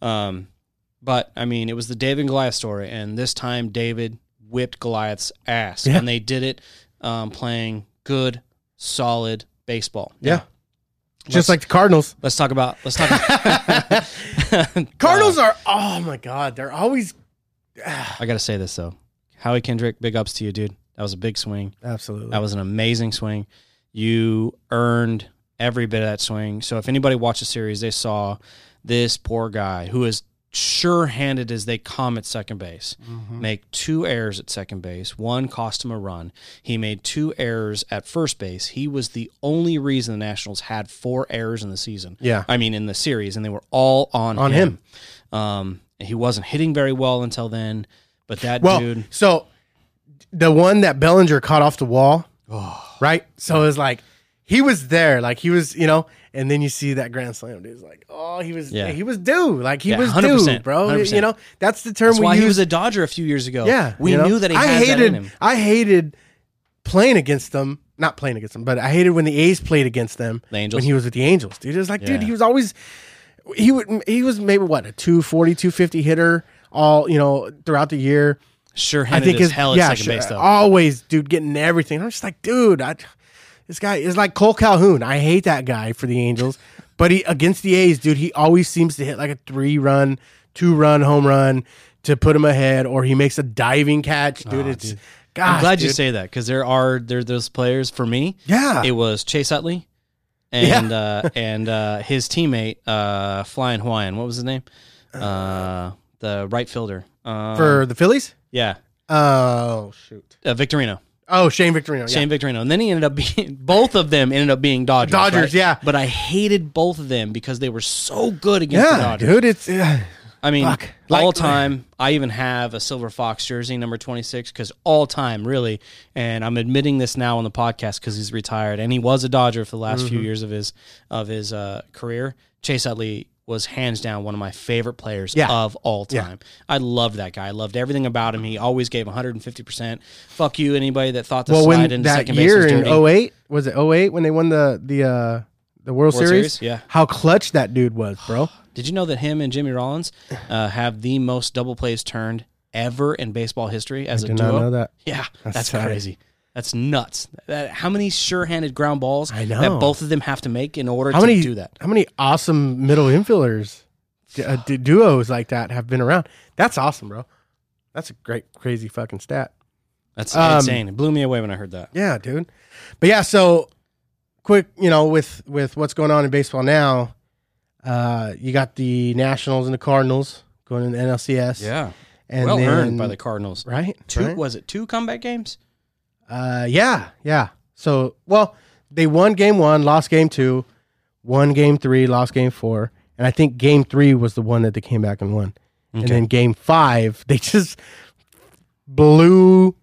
Um, but I mean, it was the David and Goliath story, and this time David whipped Goliath's ass,
Yeah.
and they did it um, playing good, solid baseball.
Yeah.
Let's-
Just like the Cardinals.
Let's talk about. Let's talk. About, *laughs*
Cardinals are oh my god, they're always
I got to say this though, Howie Kendrick, big ups to you, dude. That was a big swing.
absolutely.
That was an amazing swing. You earned every bit of that swing. So if anybody watched the series, they saw this poor guy who is sure-handed as they come at second base make two errors at second base. One cost him a run. He made two errors at first base. He was the only reason the Nationals had four errors in the season.
Yeah.
I mean in the series, and they were all on
On
him. Um, he wasn't hitting very well until then, but that
well,
dude.
so the one that Bellinger caught off the wall,
Oh.
right? So it was like he was there, like he was, you know, and then you see that grand slam. Dude, it's like, oh, he was,
Yeah.
he was due, like he
Yeah,
was
100%,
due, bro.
100%.
You know, that's the term
That's
we
why
use.
he was a Dodger a few years ago.
yeah,
we
you know?
knew that he
I hated,
that in him.
I hated playing against them. Not playing against them, but I hated when the A's played against them.
The Angels?
when he was with the Angels, dude. It was like, dude, he was always he would he was maybe what a 240, 250 hitter all you know throughout the year.
Sure
I think
as
his
hell at
yeah,
second
sure,
base though.
always dude getting everything. I'm just like, dude, I, this guy is like Cole Calhoun. I hate that guy for the Angels, but he against the A's, dude, he always seems to hit like a three run, two run home run to put him ahead, or he makes a diving catch, dude. it's gosh,
I'm glad you say that because there are there those players for me.
Yeah.
it was Chase Utley *laughs* and uh, and uh, his teammate uh, Flying Hawaiian. What was his name? Uh, the right fielder um,
for the Phillies.
yeah
Oh shoot.
uh, Victorino.
Oh, Shane Victorino. Yeah.
Shane Victorino, and then he ended up being *laughs* both of them ended up being Dodgers.
Dodgers,
right?
yeah.
But I hated both of them because they were so good against the Dodgers.
dude. It's uh,
I mean,
Fuck.
all
Like-
time. I even have a Silver Fox jersey, number twenty six, because all time, really. And I'm admitting this now on the podcast because he's retired, and he was a Dodger for the last
Mm-hmm.
few years of his of his uh, career. Chase Utley was hands down one of my favorite players
Yeah.
of all
Yeah.
time. I loved that guy. I loved everything about him. He always gave 150. percent Fuck you, anybody that thought the
well,
slide into
that
second base
year
was
in
dirty.
08, was it 08 when they won the the uh the World,
World
Series?
Series, yeah.
How clutch that dude was, bro. *sighs*
Did you know that him and Jimmy Rollins uh, have the most double plays turned ever in baseball history as a
Did
duo?
not know that.
Yeah,
That's
that's, crazy. That's nuts. That, how many sure-handed ground balls
I know.
that both of them have to make in order
How
to
many
do that?
How many awesome middle infielders, uh, d- duos like that have been around? That's awesome, bro. That's a great, crazy fucking stat.
That's
Um,
insane. It blew me away when I heard that.
Yeah, dude. But yeah, so quick, you know, with with what's going on in baseball now, uh, you got the Nationals and the Cardinals going in the NLCS.
Yeah,
and
well
then,
earned by the Cardinals.
right.
Two
right?
was it two comeback games?
Uh, yeah, yeah. So, well, they won game one, lost game two, won game three, lost game four, and I think game three was the one that they came back and won. And
Okay.
then game five, *laughs* they just blew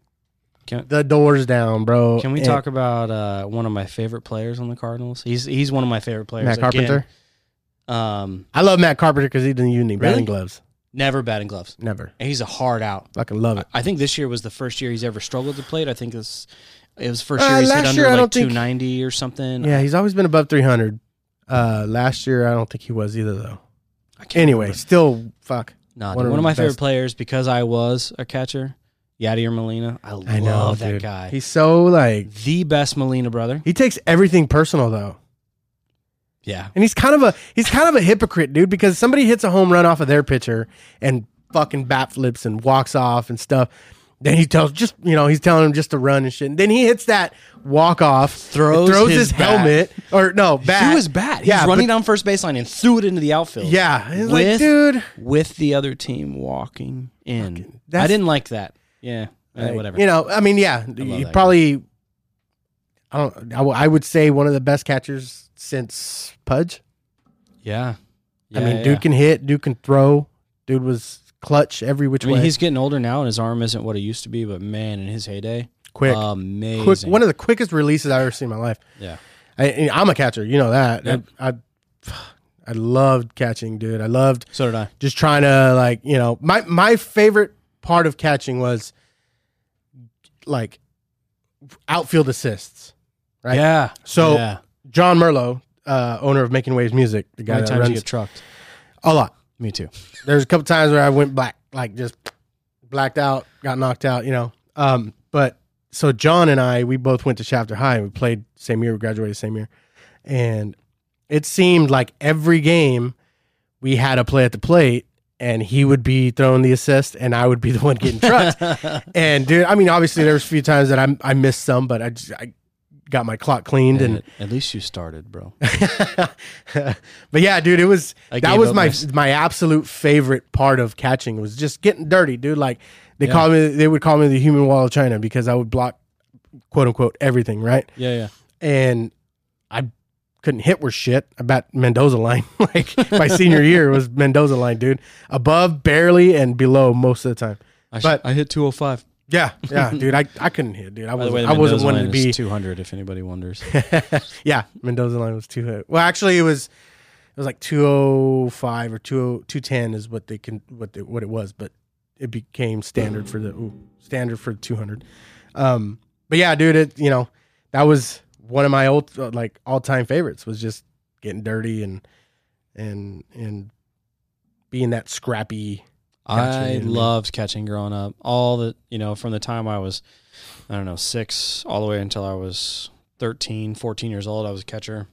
Can,
the doors down, bro.
can we
And
talk about uh, one of my favorite players on the Cardinals? He's he's one of my favorite players.
Matt Carpenter?
Again, um,
I love Matt Carpenter because he didn't use any batting
Really?
gloves.
Never batting gloves.
Never.
And he's a hard out.
Fucking love it.
I think this year was the first year he's ever struggled to plate. I think this it was the first
Uh,
year he's hit under
year,
like
think-
290 or something.
Yeah, he's always been above 300. Uh, last year, I don't think he was either, though.
can't
Anyway,
remember.
still fuck.
Nah,
one
one of my favorite players because I was a catcher, Yadier Molina. I,
I know
love that
dude.
guy.
He's so like
the best Molina brother.
he takes everything personal though.
Yeah.
And he's kind of a he's kind of a hypocrite, dude, because somebody hits a home run off of their pitcher and fucking bat flips and walks off and stuff. Then he tells just you know he's telling him just to run and shit. And then he hits that walk off,
Throws
throws
his
his, helmet or no bat.
Threw his bat. He's
Yeah,
running
but-
down first baseline and threw it into the outfield.
Yeah, he's like,
With-
dude,
With the other team walking in. I didn't like that. Yeah. eh,
like,
whatever.
You know, I mean, yeah, he
that
probably. I don't. I, w- I would say one of the best catchers since Pudge.
yeah.
I mean,
yeah.
dude can hit, dude can throw, dude was clutch every which
I mean,
way.
he's getting older now and his arm isn't what it used to be, but man, in his heyday,
quick,
amazing.
quick. One of the quickest releases I've ever seen in my life.
yeah.
I, I'm a catcher, you know that.
Yep.
I, I, I loved catching, dude. I loved
So did I.
just trying to like, you know, my my favorite part of catching was like outfield assists. Right.
Yeah.
So
yeah.
John Merlo, uh, owner of Making Waves Music, the
How
guy
many
that
times
runs
you get trucked?
a lot.
Me too.
There's a couple times where I went black, like just blacked out, got knocked out, you know. Um, but so John and I, we both went to Shafter High. We played same year, we graduated same year, and it seemed like every game we had a play at the plate, and he would be throwing the assist, and I would be the one getting trucked. *laughs* and dude, I mean, obviously there was a few times that I I missed some, but I just I got my clock cleaned and.
at, at least you started, bro. *laughs*
but yeah, dude, it was
I
that was my
my-
my absolute favorite part of catching was just getting dirty, dude. Like they
Yeah.
call me, they would call me the human wall of China because I would block, quote unquote, everything, right?
Yeah, yeah.
And I couldn't hit worth shit. I bat Mendoza line. *laughs* like my senior year was Mendoza line, dude. Above, barely, and below most of the time.
I, sh-
But-
I hit 205.
Yeah, *laughs* yeah, dude. I, I couldn't hit, dude. I wasn't I wasn't
Mendoza
wanting to be
200 if anybody wonders. *laughs*
yeah, Mendoza line was two. Well, actually, it was it was like two oh five or two two ten is what they can what they, what it was, but it became standard for the ooh, standard for two hundred. Um, but yeah, dude, it you know that was one of my old uh, like all time favorites was just getting dirty and and and being that scrappy. Gotcha,
I
you know what I mean?
loved catching growing up. All the, you know, from the time I was, I don't know, six all the way until I was 13, 14 years old, I was a catcher.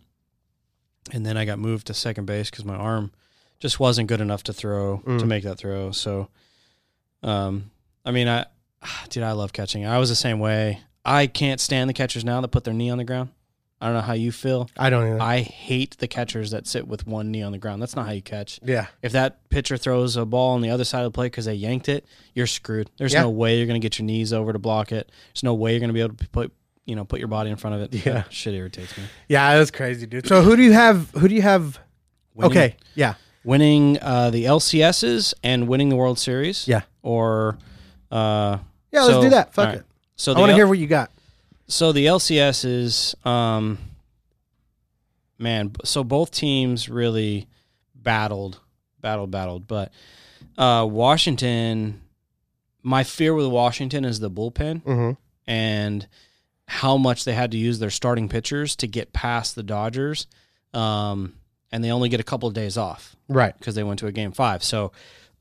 And then I got moved to second base because my arm just wasn't good enough to throw, to
Mm.
make that throw. So, um, I mean, I, *sighs* dude, I love catching. I was the same way. I can't stand the catchers now that put their knee on the ground. I don't know how you feel.
I don't even.
I hate the catchers that sit with one knee on the ground. That's not how you catch.
yeah,
If that pitcher throws a ball on the other side of the plate because they yanked it, you're screwed. There's
Yeah.
no way you're going to get your knees over to block it. There's no way you're going to be able to put you know put your body in front of it.
Yeah.
That shit irritates me.
yeah, was crazy, dude. So who do you have? Who do you have?
Winning,
Okay, yeah,
winning uh, the LCSs and winning the World Series.
Yeah.
Or uh,
yeah. Let's
so-
do that. Fuck
right.
it.
So
I want to
L-
hear what you got.
So the LCS is um man so both teams really battled battled battled but uh Washington my fear with Washington is the bullpen
Mm-hmm.
and how much they had to use their starting pitchers to get past the Dodgers um and they only get a couple of days off
Right.
because they went to a game 5 so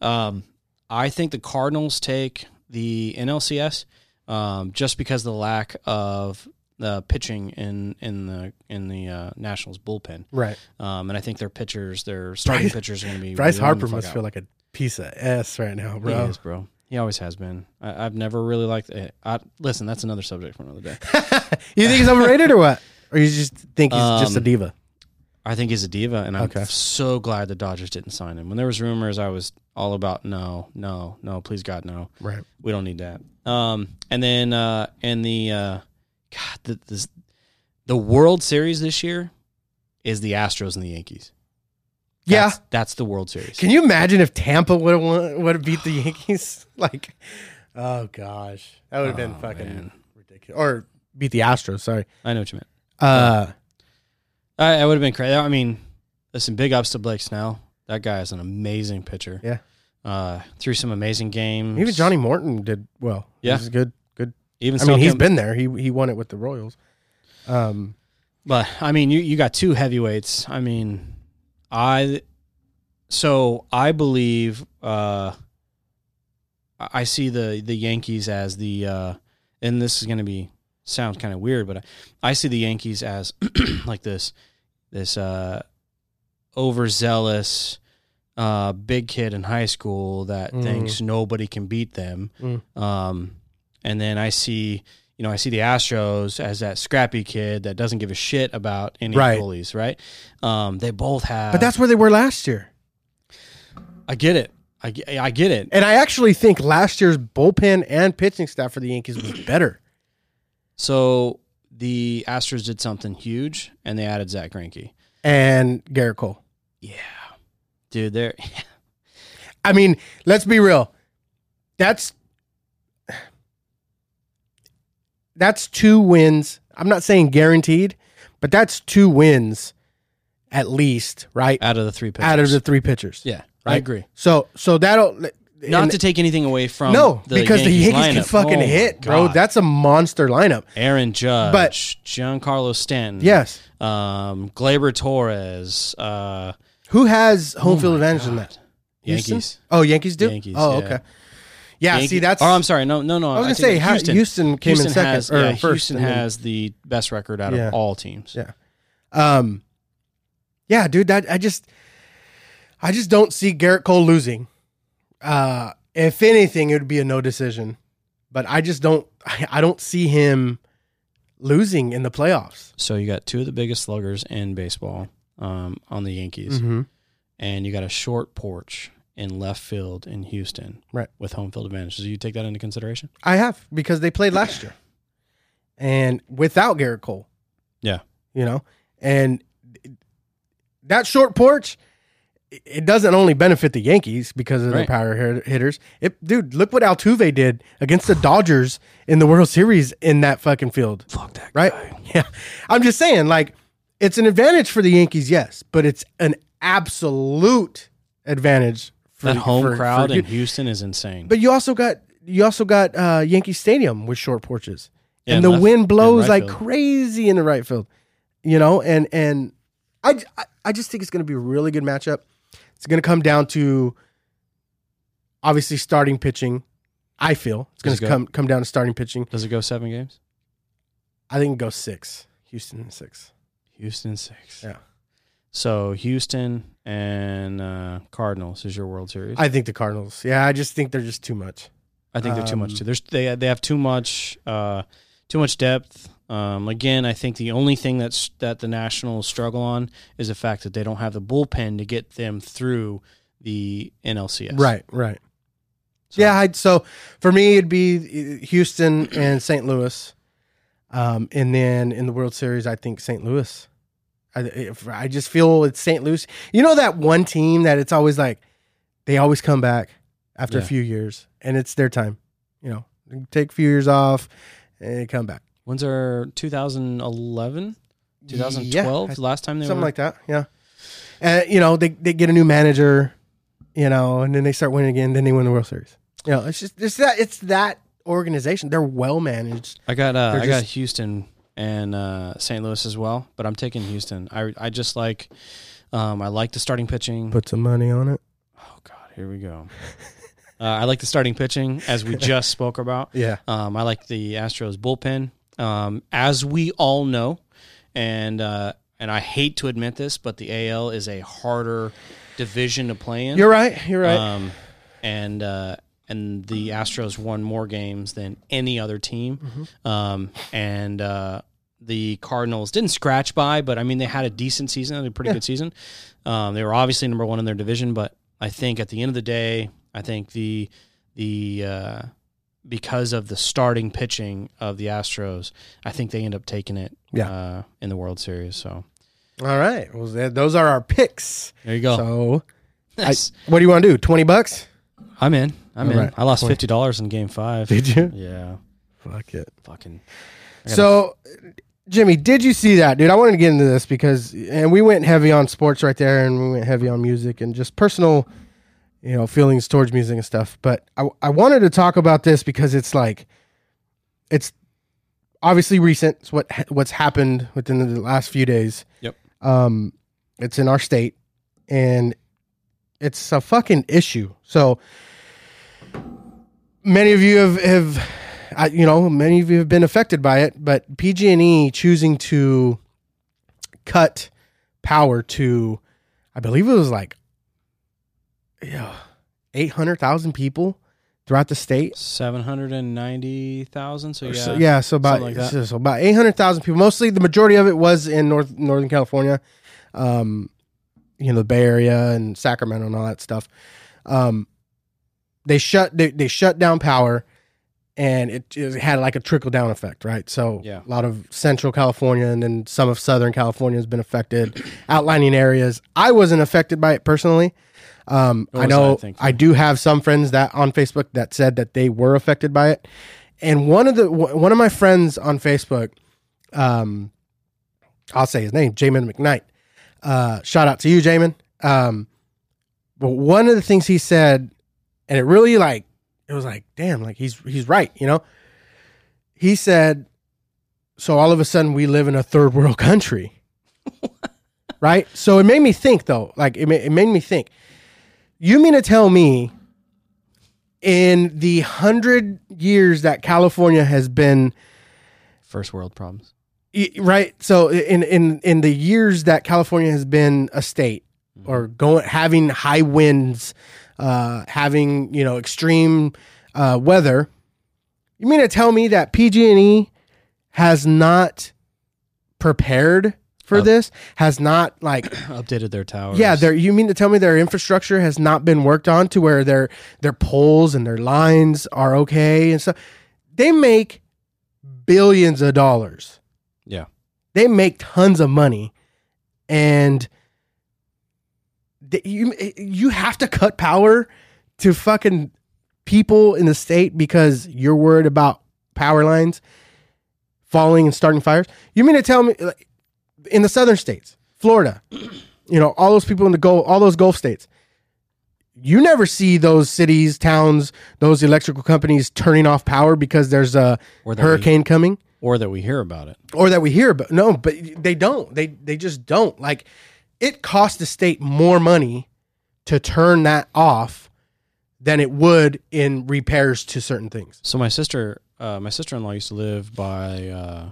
um I think the Cardinals take the NLCS um, just because of the lack of the pitching in in the in the uh, Nationals bullpen,
Right.
um, and I think their pitchers, their starting
Bryce-
pitchers, are going to be.
Bryce Harper must
out.
feel like a piece of s right now, bro.
He is, bro. He always has been. I, I've never really liked it. I, listen, that's another subject for another day. *laughs*
you think he's overrated or what? Or you just think he's just a
Um,
diva?
I think he's a diva, and I'm
Okay.
so glad the Dodgers didn't sign him. When there was rumors, I was all about no, no, no, please God, no.
Right.
We don't need that. Um, and then uh, and the uh, God, the, this, the World Series this year is the Astros and the Yankees.
Yeah.
That's, that's the World Series.
Can you imagine if Tampa would have would have beat the Yankees? *laughs* like, oh gosh, that would have been
Oh,
fucking
man.
ridiculous. Or beat the Astros. Sorry.
I know what you meant.
Uh,
I, I would have been crazy. I mean, listen, big ups to Blake Snell. That guy is an amazing pitcher.
Yeah.
Uh, threw some amazing games.
even Johnny Morton did well.
Yeah.
He's good. Good.
Even
I mean, he's been there. He he won it with the Royals. Um,
But I mean, you you got two heavyweights. I mean, I so I believe uh, I I see the the Yankees as the uh, and this is going to be sound kind of weird, but I, I see the Yankees as *clears throat* like this this uh, overzealous uh, big kid in high school that
Mm.
thinks nobody can beat them.
Mm.
Um, and then I see you know I see the Astros as that scrappy kid that doesn't give a shit about any
Right.
bullies, right? Um, they both have,
But that's where they were last year.
I get it. I, I get it.
And I actually think last year's bullpen and pitching staff for the Yankees was better.
So the Astros did something huge, and they added Zack Greinke.
And Gerrit Cole.
Yeah, dude, they're *laughs*
I mean, let's be real. That's that's two wins. I'm not saying guaranteed, but that's two wins at least, right?
out of the three pitchers.
Out of the three pitchers.
yeah, I agree.
So so that'll
Not
and-
to take anything away from
no,
the
because the
Yankees
Yankees can fucking
Oh
hit, bro.
God.
That's a monster lineup.
Aaron Judge,
But-
Giancarlo Stanton,
Yes.
um, Gleyber Torres, uh,
Who has home
Oh
field advantage in
God.
that? Houston?
Yankees.
Oh, Yankees do.
Yankees,
oh, okay. Yeah,
Yankee-
see that's.
Oh, I'm sorry. No, no, no.
I was gonna say how, Houston, came
Houston
in second
has,
or
yeah,
first.
Houston
then-
has the best record out
Yeah.
of all teams.
Yeah. Um, yeah, dude. That I just, I just don't see Gerrit Cole losing. Uh, if anything, it would be a no decision. But I just don't. I, *laughs* I don't see him losing in the playoffs.
So you got two of the biggest sluggers in baseball um, on the Yankees,
Mm-hmm.
and you got a short porch in left field in Houston,
Right.
with home field advantage. Do you take that into consideration?
I have because they played last year, and without Gerrit Cole.
Yeah.
you know, and that short porch. It doesn't only benefit the Yankees because of their power hit- hitters. It, dude, look what Altuve did against the Dodgers in the World Series in that fucking field.
Fuck that
right? *laughs* Yeah. I'm just saying, like, it's an advantage for the Yankees, yes, but it's an absolute advantage for
That home
for-
crowd
for you.
in Houston is insane.
But you also got you also got uh, Yankee Stadium with short porches,
Yeah,
and the
left-
wind blows
right
like
field.
crazy in the right field. You know, and and I I- I just think it's going to be a really good matchup. It's going to come down to obviously starting pitching. I feel it's going to come come down to starting pitching.
Does it go seven games?
I think it goes six. Houston six.
Houston six.
Yeah.
So Houston and uh, Cardinals is your World Series.
I think the Cardinals. Yeah, I just think they're just too much.
I think they're too much
Um,
too. There's they they have too much uh, too much depth. Um, again, I think the only thing that's that the Nationals struggle on is the fact that they don't have the bullpen to get them through the NLCS.
Right, right.
So-
Yeah, I'd, so for me it'd be Houston and St. Louis, um, and then in the World Series I think St. Louis. I, if, I just feel it's St. Louis. You know that one team that it's always like they always come back after a few years, and it's their time. You know, take a few years off and come back.
When's our 2011, 2012?
Yeah,
last time they
something
were
like that. Yeah, and you know they they get a new manager, you know, and then they start winning again. Then they win the World Series. You know, it's just it's that it's that organization. They're well managed.
I got uh,
They're
I got Houston and uh, St. Louis as well, but I'm taking Houston. I I just like um, I like the starting pitching.
Put some money on it.
oh God, here we go. *laughs* uh, I like the starting pitching as we *laughs* just spoke about.
Yeah,
Um, I like the Astros bullpen. Um, as we all know, and uh, and I hate to admit this, but the AL is a harder division to play in.
you're right. You're right.
Um, and uh, and the Astros won more games than any other team.
Mm-hmm.
Um, and uh, the Cardinals didn't scratch by, but I mean they had a decent season, a pretty
Yeah.
good season. Um, they were obviously number one in their division, but I think at the end of the day, I think the the uh, because of the starting pitching of the Astros, I think they end up taking it
Yeah.
uh, in the World Series. So
All right. Well, those are our picks.
there you go.
So, I, what do you want to do? Twenty bucks?
I'm in. I'm
All
in.
right.
I lost fifty dollars in Game Five.
Did you?
Yeah.
Fuck it.
Fucking. Gotta-
So, Jimmy, did you see that, dude? I wanted to get into this because, and we went heavy on sports right there, and we went heavy on music and just personal, you know, feelings towards music and stuff. But I, I wanted to talk about this because it's like, it's obviously recent. It's what what's happened within the last few days.
Yep.
Um, it's in our state, and it's a fucking issue. So many of you have have I, you know many of you have been affected by it, but PG&E choosing to cut power to I believe it was like yeah, 800,000 people throughout the state.
Seven hundred and ninety thousand. So yeah,
so, yeah, so about
like
so, so about eight hundred thousand people. Mostly, the majority of it was in North Northern California, um, you know, the Bay Area and Sacramento and all that stuff. Um, they shut they, they shut down power, and it, it had like a trickle down effect, right? So
Yeah.
a lot of Central California and then some of Southern California has been affected, outlining areas. I wasn't affected by it personally. Um, I know
I,
I, do have some friends that on Facebook that said that they were affected by it, and one of the one of my friends on Facebook, um, I'll say his name, Jamin McKnight. Uh, shout out to you, Jamin. Um, but one of the things he said, and it really like it was like, damn, like he's he's right, you know. He said, so all of a sudden we live in a third world country, *laughs* right? So it made me think, though. Like it, ma- it made me think. You mean to tell me, in the hundred years that California has been
First world problems.
Right so in in in the years that california has been a state or going having high winds uh having you know extreme uh weather you mean to tell me that pg&e has not prepared for
Up.
this has not like *clears throat*
Updated their towers.
yeah, their you mean to tell me their infrastructure has not been worked on to where their their poles and their lines are okay and stuff. They make billions of dollars.
Yeah.
They make tons of money and you you have to cut power to fucking people in the state because you're worried about power lines falling and starting fires. You mean to tell me like, in the southern states, Florida, you know, all those people in the Gulf, all those Gulf states, you never see those cities, towns, those electrical companies turning off power because there's a hurricane coming
or that we hear about it.
or that we hear about. No, but they don't. They they just don't. Like it costs the state more money to turn that off than it would in repairs to certain things.
So my sister, uh, my sister in law used to live by, uh,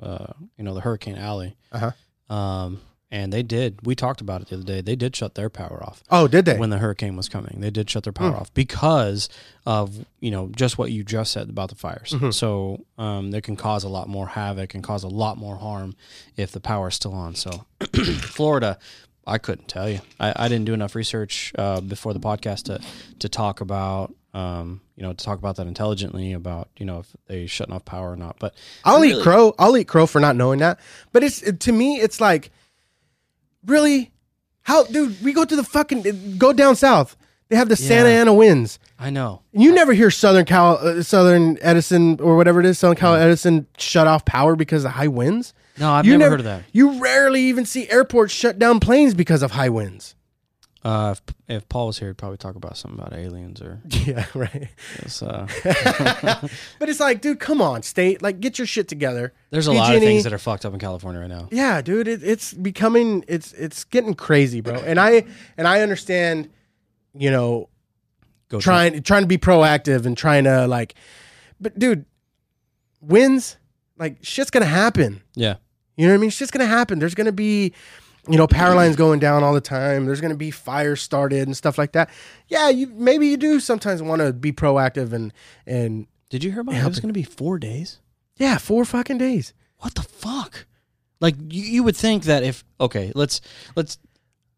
uh, you know, the Hurricane Alley.
Uh-huh.
Um, and they did. We talked about it the other day. They did shut their power off
Oh, did they?
when the hurricane was coming. They did shut their power off because of you know just what you just said about the fires. So um, they can cause a lot more havoc and cause a lot more harm if the power is still on. So *clears throat* Florida, I couldn't tell you. I, I didn't do enough research uh, before the podcast to to talk about um, you know to talk about that intelligently about you know if they shutting off power or not. But
I'll
really-
eat crow. I'll eat crow for not knowing that. But it's to me, it's like, really, how, dude? We go to the fucking go down south. They have the Santa Ana winds.
I know.
And you never hear Southern Cal, uh, Southern Edison, or whatever it is, Southern Cal Edison shut off power because of high winds.
No, I've
You
never, heard of that.
You rarely even see airports shut down planes because of high winds.
Uh, if, if Paul was here, he'd probably talk about something about aliens or *laughs*
Yeah, right.
this, uh, *laughs*
But it's like, dude, come on, state, like, get your shit together.
There's a lot of
PG&E
things that are fucked up in California right now.
Yeah, dude, it, it's becoming it's it's getting crazy, bro. And I and I understand, you know,
Go
trying trying to be proactive and trying to like, but dude, wins like shit's gonna happen.
Yeah.
You know what I mean? Shit's gonna happen. There's gonna be, you know, power lines going down all the time. There's gonna be fires started and stuff like that. Yeah, you maybe you do sometimes want to be proactive and and
Did you hear about it? It was going to be four days.
yeah, four fucking days.
What the fuck? Like you, you would think that if okay, let's let's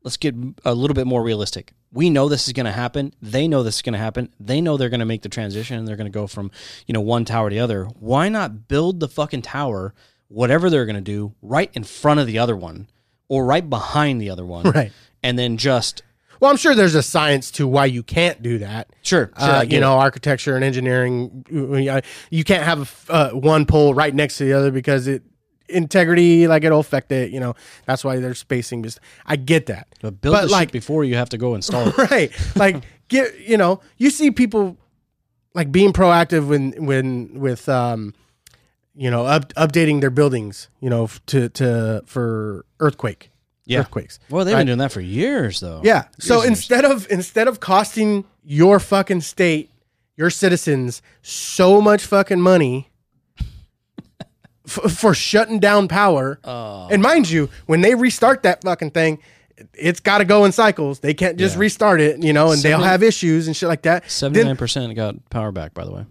let's get a little bit more realistic. We know this is going to happen. They know this is going to happen. They know they're going to make the transition and they're going to go from, you know, one tower to the other. Why not build the fucking tower, whatever they're going to do, right in front of the other one or right behind the other one?
Right.
And then just
Well, I'm sure there's a science to why you can't do that.
sure, sure
uh, you know, architecture and engineering. uh, You can't have uh, one pole right next to the other because it integrity, like it'll affect it. You know, that's why there's spacing. Just I get that,
but build
but like-
before you have to go install it. *laughs*
right? Like get you know, you see people like being proactive when when with um, you know, up, updating their buildings. You know, to to for earthquake.
Yeah.
earthquakes.
Well, they've
right?
been doing that for years, though.
Yeah. So
Years years.
instead of instead of costing your fucking state, your citizens so much fucking money f- for shutting down power,
Oh.
and mind you, when they restart that fucking thing, it's got to go in cycles. They can't just
Yeah.
restart it, you know, and they'll have issues and shit like that.
seventy nine percent got power back. By the way,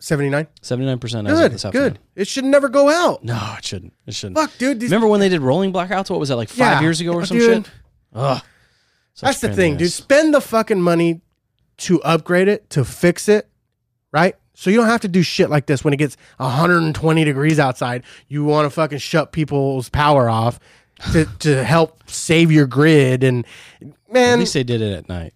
Seventy nine.
seventy nine percent as
Good.
this afternoon.
Good. It should never go out.
No, it shouldn't. It shouldn't.
Fuck, dude. These,
Remember when they did rolling blackouts? What was that like five
Yeah.
years ago or some
Dude.
shit? Ugh.
That's the thing, dude. Spend the fucking money to upgrade it, to fix it, right? So you don't have to do shit like this when it gets 120 degrees outside. You want to fucking shut people's power off to, to help save your grid. And man, At
least they did it at night.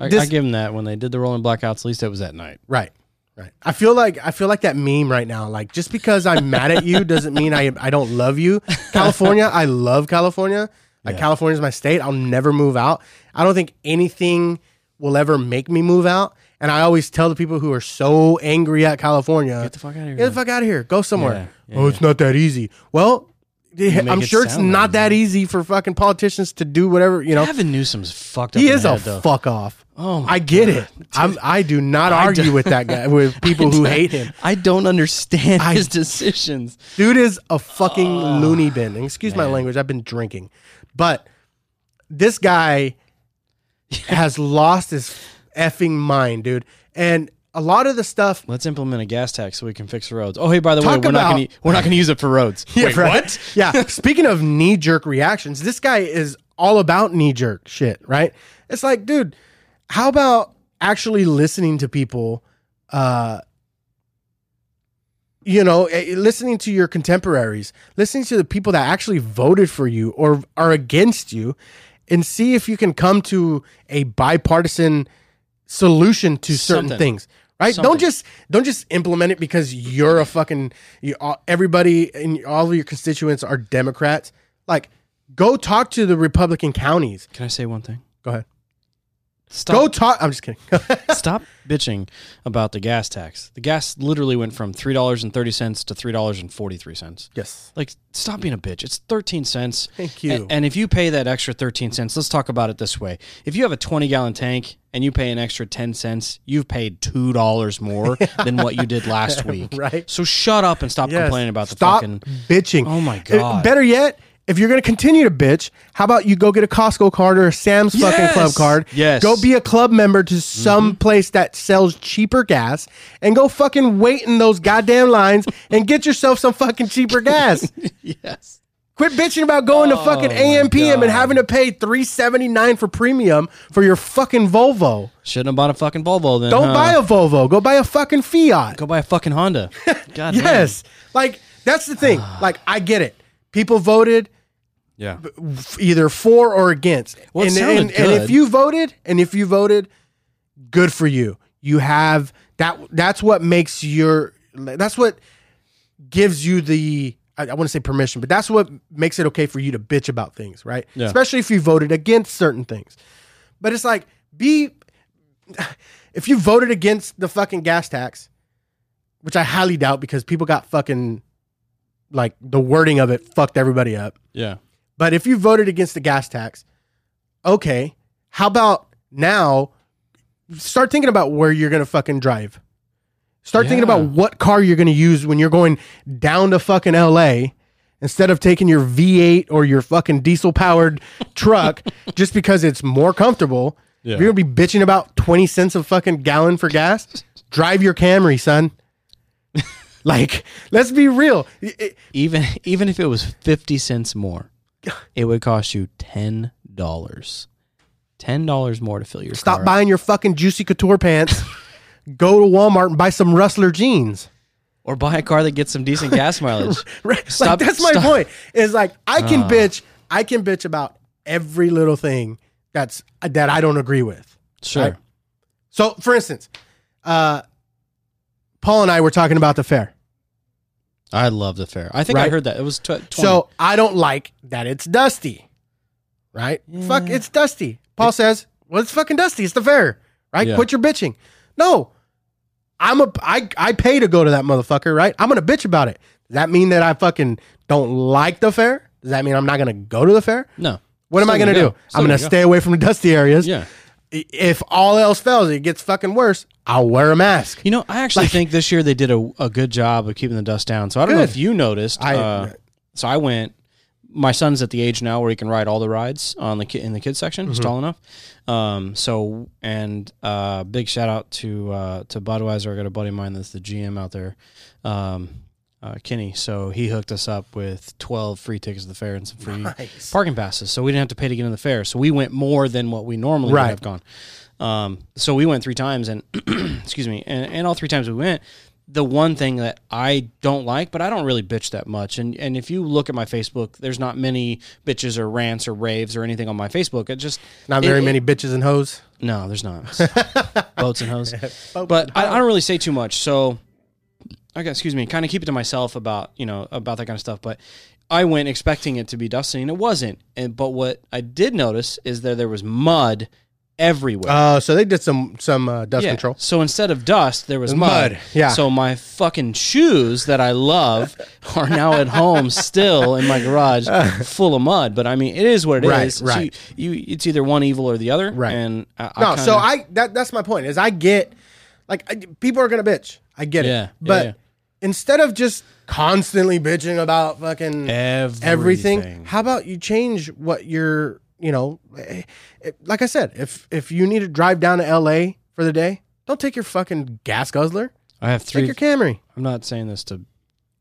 I,
This-
I give them that when they did the rolling blackouts. At least it was at night.
right, right. I feel like I feel like that meme right now. Like just because I'm mad at you doesn't mean I I don't love you. *laughs* California, I love California. Like
Yeah.
California's my state. I'll never move out. I don't think anything will ever make me move out. And I always tell the people who are so angry at California,
Get the fuck out of here.
Get the fuck out of here. Go somewhere.
Yeah, yeah,
oh, it's not that easy. Well, I'm
it
sure it's
sound
not that easy for fucking politicians to do whatever, you know.
Gavin Newsom's fucked up.
He
in
is
the
a
head, though.
fuck off.
Oh my
I get it. I'm, I do not
I
argue with that guy, with *laughs* people who hate him.
I don't understand
I-
his decisions.
Dude is a fucking loony bin. And excuse my language. I've been drinking. But this guy *laughs* has lost his effing mind, dude. And a lot of the stuff
Let's implement a gas tax so we can fix the roads. Oh, hey, by the way, we're not gonna we're not gonna use it for roads. *laughs*
Yeah,
Wait,
right.
what? *laughs*
yeah. Speaking of knee jerk reactions, this guy is all about knee jerk shit, right? It's like, dude, how about actually listening to people, uh, you know, eh, listening to your contemporaries, listening to the people that actually voted for you or are against you, and see if you can come to a bipartisan solution to certain
Something.
things. Right? Don't just don't just implement it because you're a fucking you, all- everybody and all of your constituents are Democrats. Like, go talk to the Republican counties.
Can I say one thing?
Go ahead.
Stop.
Go talk. I'm just kidding. *laughs*
Stop bitching about the gas tax. The gas literally went from three dollars and thirty cents to three dollars and forty three cents.
yes.
Like, stop being a bitch. It's thirteen cents.
Thank you.
And, and if you pay that extra thirteen cents, let's talk about it this way: if you have a twenty gallon tank and you pay an extra ten cents, you've paid two dollars more *laughs* than what you did last *laughs* week.
Right.
So shut up and stop
Yes.
complaining about the
Stop
fucking.
bitching.
Oh my God.
Better yet, if you're going to continue to bitch, how about you go get a Costco card or a Sam's fucking club card?
Yes.
Go be a club member to mm-hmm. some place that sells cheaper gas and go fucking wait in those goddamn lines and get yourself some fucking cheaper gas. *laughs*
Yes.
Quit bitching about going to fucking
Oh
AMPM and having to pay three seventy nine for premium for your fucking Volvo.
Shouldn't have bought a fucking Volvo then.
Don't
huh?
buy a Volvo. Go buy a fucking Fiat.
Go buy a fucking Honda. *laughs* God.
Yes. Like that's the thing. *sighs* like I get it. People voted
Yeah.
either for or against.
Well,
and, and, and if you voted, and if you voted, good for you. You have that. That's what makes your. That's what gives you the. I, I want to say permission, but that's what makes it okay for you to bitch about things, right?
Yeah.
Especially if you voted against certain things. But it's like be. *sighs* If you voted against the fucking gas tax, which I highly doubt because people got fucking like the wording of it fucked everybody up.
Yeah.
But if you voted against the gas tax, okay, how about now start thinking about where you're going to fucking drive. Start thinking about what car you're going to use when you're going down to fucking LA instead of taking your V8 or your fucking diesel powered truck *laughs* just because it's more comfortable.
Yeah.
You're going to be bitching about 20 cents a fucking gallon for gas, drive your Camry, son. *laughs* like, let's be real. It-
Even even if it was fifty cents more, it would cost you ten dollars. Ten dollars more to fill your
Stop
car. up.
buying your fucking Juicy Couture pants. *laughs* Go to Walmart and buy some Rustler jeans.
or buy a car that gets some decent *laughs* gas mileage.
Right?
Stop-
like, that's my
stop.
point. Is like I can
Ah.
bitch. I can bitch about every little thing that's that I don't agree with.
Sure.
Right. So, for instance, uh, Paul and I were talking about the fair.
I love the fair. I think I heard that. It was tw- 20.
So I don't like that it's dusty. Right? Fuck, it's dusty. Paul says, "Well, it's fucking dusty. It's the fair." Right?
Yeah.
Quit your bitching. No, I'm a I I pay to go to that motherfucker. Right? I'm gonna bitch about it. Does that mean that I fucking don't like the fair? Does that mean I'm not going to go to the fair?
No.
What am I going to
gonna
do?
Still
I'm going
gonna
to
go.
stay away from the dusty areas.
Yeah.
If all else fails, it gets fucking worse. I'll wear a mask.
You know, I actually think this year they did a, a good job of keeping the dust down. So I don't know if you noticed.
I-
uh, so I went. My son's at the age now where he can ride all the rides on the ki- in the kids section. He's tall enough. Um, so and uh, big shout out to uh, to Budweiser. I got a buddy of mine that's the GM out there, um, uh, Kenny. So he hooked us up with twelve free tickets to the fair and some free
Nice.
parking passes. So we didn't have to pay to get in the fair. So we went more than what we normally
Right.
would have gone. Um, so we went three times, and *clears throat* excuse me, and, and all three times we went, the one thing that I don't like, but I don't really bitch that much. And and if you look at my Facebook, there's not many bitches or rants or raves or anything on my Facebook. It just
Not very
it-
many bitches and hoes.
No, there's not *laughs* boats and hoes. But I, I don't really say too much. So Got excuse me, kind of keep it to myself about you know about that kind of stuff. But I went expecting it to be dusty, and it wasn't. And but what I did notice is that there was mud everywhere.
Uh, so they did some some uh, dust
Yeah.
control.
So instead of dust, there was mud.
Mud, yeah.
So my fucking shoes that I love are now at home still in my garage, *laughs* full of mud. But I mean, it is what it is.
Right,
So
right.
you, you, it's either one evil or the other.
Right.
And I, I
No,
kinda,
so I that that's my point. Is I get like I, people are gonna bitch. I get
Yeah,
it.
yeah,
But
yeah.
Instead of just constantly bitching about fucking
everything.
everything, how about you change what you're you know eh, eh, like I said, if if you need to drive down to LA for the day, don't take your fucking gas guzzler.
I have three.
Take your Camry.
I'm not saying this to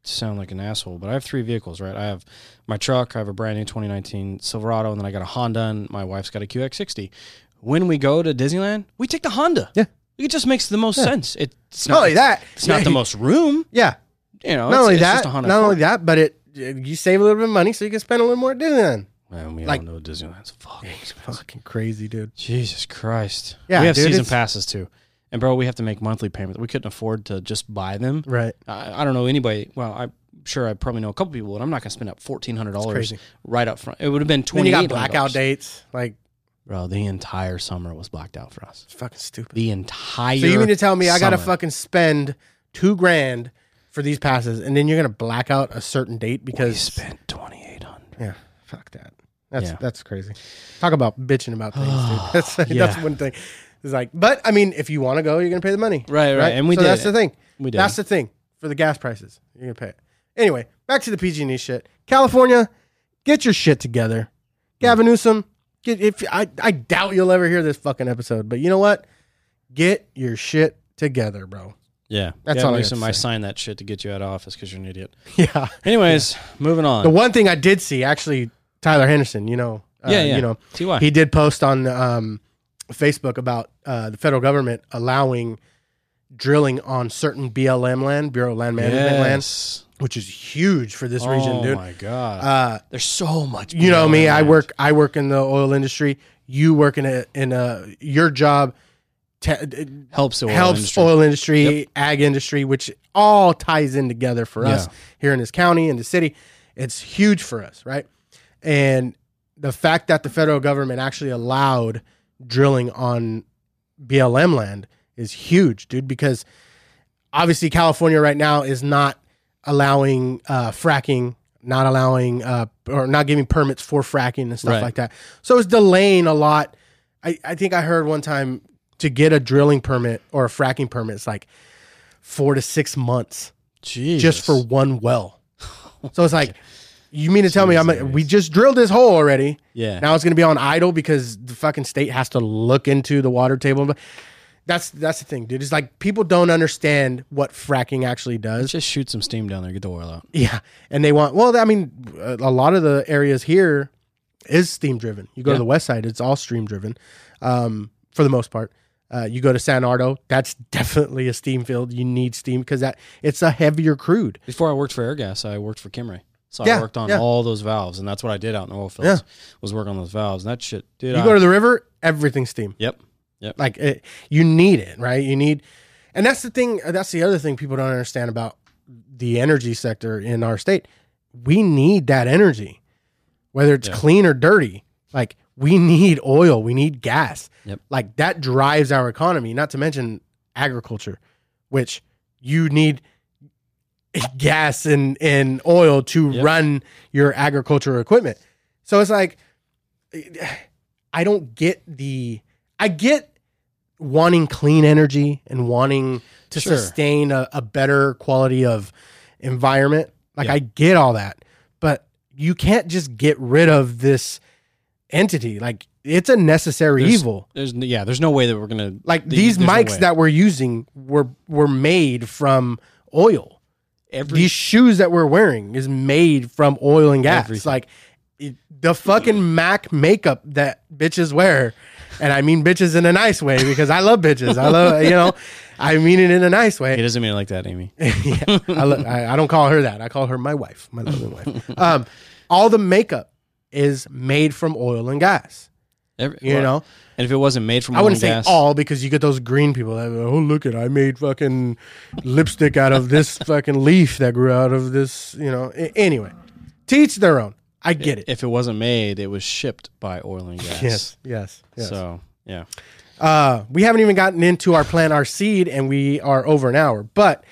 sound like an asshole, but I have three vehicles, right? I have my truck, I have a brand new 2019 Silverado, and then I got a Honda, and my wife's got a QX60. When we go to Disneyland, we take the Honda.
Yeah.
It just makes the most sense. It's
Not
not
only that,
It's not the most room. *laughs*
Yeah.
You know,
Not
it's,
only that,
just a
not only that, but it you save a little bit of money so you can spend a little more at Disneyland.
Well, we
like-
all know Disneyland's fucking.
Fucking crazy, dude.
Jesus Christ.
Yeah,
we have
dude,
season
it's-
passes too. And bro, we have to make monthly payments. We couldn't afford to just buy them.
Right.
I, I don't know anybody. Well, I'm sure I probably know a couple people, but I'm not going to spend up fourteen hundred dollars right up front. It would have been twenty.
you got blackout dates. Like
Bro, the entire summer was blacked out for us.
it's fucking stupid.
The entire.
So you mean to tell me I gotta
summer.
fucking spend two grand for these passes, and then you're gonna black out a certain date
We
because
spent twenty eight hundred.
yeah, fuck that. That's
Yeah.
that's crazy. Talk about bitching about things, dude. *sighs* *laughs* That's that's
Yeah.
one thing. It's like, but I mean, if you want to go, you're gonna pay the money,
Right, right, and we
so
did
That's
it.
the thing.
We did.
That's the thing for the gas prices. You're gonna pay it anyway. Back to the PG&E shit. California, get your shit together. Gavin Newsom, get if I I doubt you'll ever hear this fucking episode, but you know what? Get your shit together, bro.
yeah,
That's
yeah,
all I
Newsom,
to
I signed that shit to get you out of office because you're an idiot. *laughs*
Yeah.
Anyways, moving on.
The one thing I did see, actually, Tyler Henderson, you know, uh,
yeah, yeah.
you know,
Ty.
he did post on um, Facebook about uh, the federal government allowing drilling on certain BLM land, Bureau of Land Management land,
yes.
Which is huge for this region, dude.
oh my god.
Uh,
There's so much.
you know me, I work, I work in the oil industry. You work in a in a your job. Te-
helps the oil
helps
industry.
oil industry, ag industry, which all ties in together for us here in this county and the city. It's huge for us, right? And the fact that the federal government actually allowed drilling on BLM land is huge, dude, because obviously California right now is not allowing uh, fracking, not allowing uh, or not giving permits for fracking and stuff
Right.
like that. So it's delaying a lot. I, I think I heard one time to get a drilling permit or a fracking permit, it's like four to six months
Jesus.
just for one well. *laughs* So it's like, you mean to tell me I'm
Jesus.
we just drilled this hole already?
yeah.
Now it's going to be on idle because the fucking state has to look into the water table. That's that's the thing, dude. It's like people don't understand what fracking actually does.
just shoot some steam down there, get the oil out.
Yeah, and they want. Well, I mean, a lot of the areas here is steam driven. You go to the west side; it's all steam driven, um, for the most part. Uh, you go to San Ardo; that's *laughs* definitely a steam field. You need steam because that it's a heavier crude.
Before I worked for Airgas, I worked for Kimray. So
Yeah,
I worked on
yeah.
all those valves, and that's what I did out in the oil fields. Yeah. Was work on those valves, and that shit, dude.
You
I-
go to the river; everything's steam.
yep, yep.
Like it, you need it, right? You need, and that's the thing. That's the other thing people don't understand about the energy sector in our state. We need that energy, whether it's
Yeah.
clean or dirty. Like we need oil, we need gas.
Yep.
Like that drives our economy. Not to mention agriculture, which you need. gas and and oil to
Yep.
run your agricultural equipment. So it's like I don't get the I get wanting clean energy and wanting to
Sure.
sustain a, a better quality of environment. Like
Yeah.
I get all that, but you can't just get rid of this entity. Like it's a necessary
There's-
evil.
There's yeah, there's no way that we're gonna
Like
the-
these
there's no
mics that we're using were were made from oil.
every
These shoes that we're wearing is made from oil and gas.
Everything.
Like it, the fucking Mac makeup that bitches wear, and I mean bitches in a nice way because I love bitches. I love you know, I mean it in a nice way.
He doesn't mean it like that, Amy. *laughs*
yeah, I, lo- I, I don't call her that. I call her my wife, my loving wife. Um, all the makeup is made from oil and gas.
Every,
You
well,
know,
and if it wasn't made from
I wouldn't
and
say
gas,
all because you get those green people that oh look at I made fucking lipstick out of this fucking leaf that grew out of this you know anyway teach their own I get it
if it wasn't made, it was shipped by oil and gas.
yes yes yes
So yeah,
uh, we haven't even gotten into our plant our seed and we are over an hour but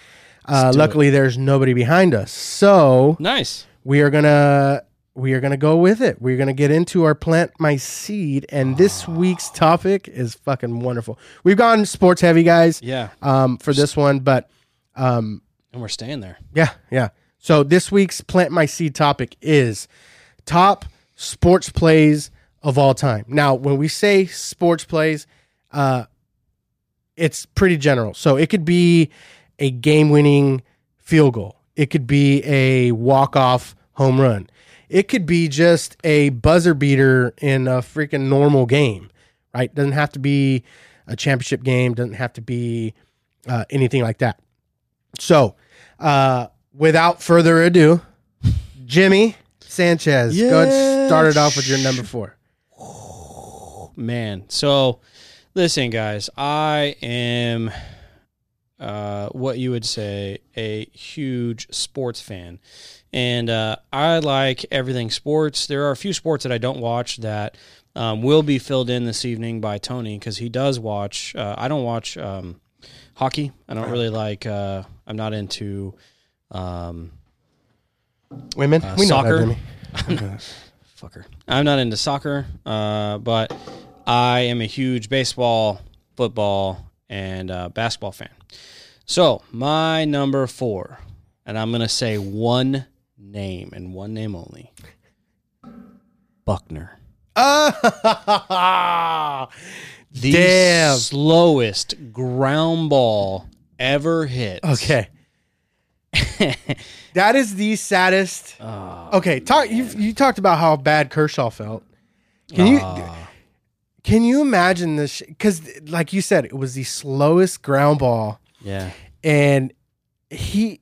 uh,
do it.
luckily there's nobody behind us so
nice.
we are gonna we are gonna go with it we're gonna get into our plant my seed and this week's topic is fucking wonderful we've gone sports heavy guys
Yeah,
um, for this one, but um,
and we're staying there.
yeah, yeah. So this week's plant my seed topic is top sports plays of all time. Now, when we say sports plays, uh, it's pretty general. So it could be a game-winning field goal. It could be a walk-off home run. It could be just a buzzer beater in a freaking normal game, right? Doesn't have to be a championship game. Doesn't have to be uh, anything like that. So, uh, without further ado, Jimmy Sanchez, go ahead and start it off with your number four. *sighs*
Man, so listen, guys, I am uh, what you would say a huge sports fan, and uh, I like everything sports. There are a few sports that I don't watch that um, will be filled in this evening by Tony because he does watch. Uh, I don't watch um, hockey. I don't really like. Uh, I'm not into. Um,
Women,
Uh,
we know
soccer.
that, *laughs*
fucker. I'm not into soccer, uh, but I am a huge baseball, football, and uh, basketball fan. So my number four, and I'm gonna say one name and one name only. Buckner.
Ah, *laughs*
The
Damn.
slowest ground ball ever hit.
okay. *laughs* that is the saddest.
Oh,
Okay, talk. You you talked about how bad Kershaw felt. Can you
ah,
can you imagine this? Because like you said, it was the slowest ground ball.
yeah.
and he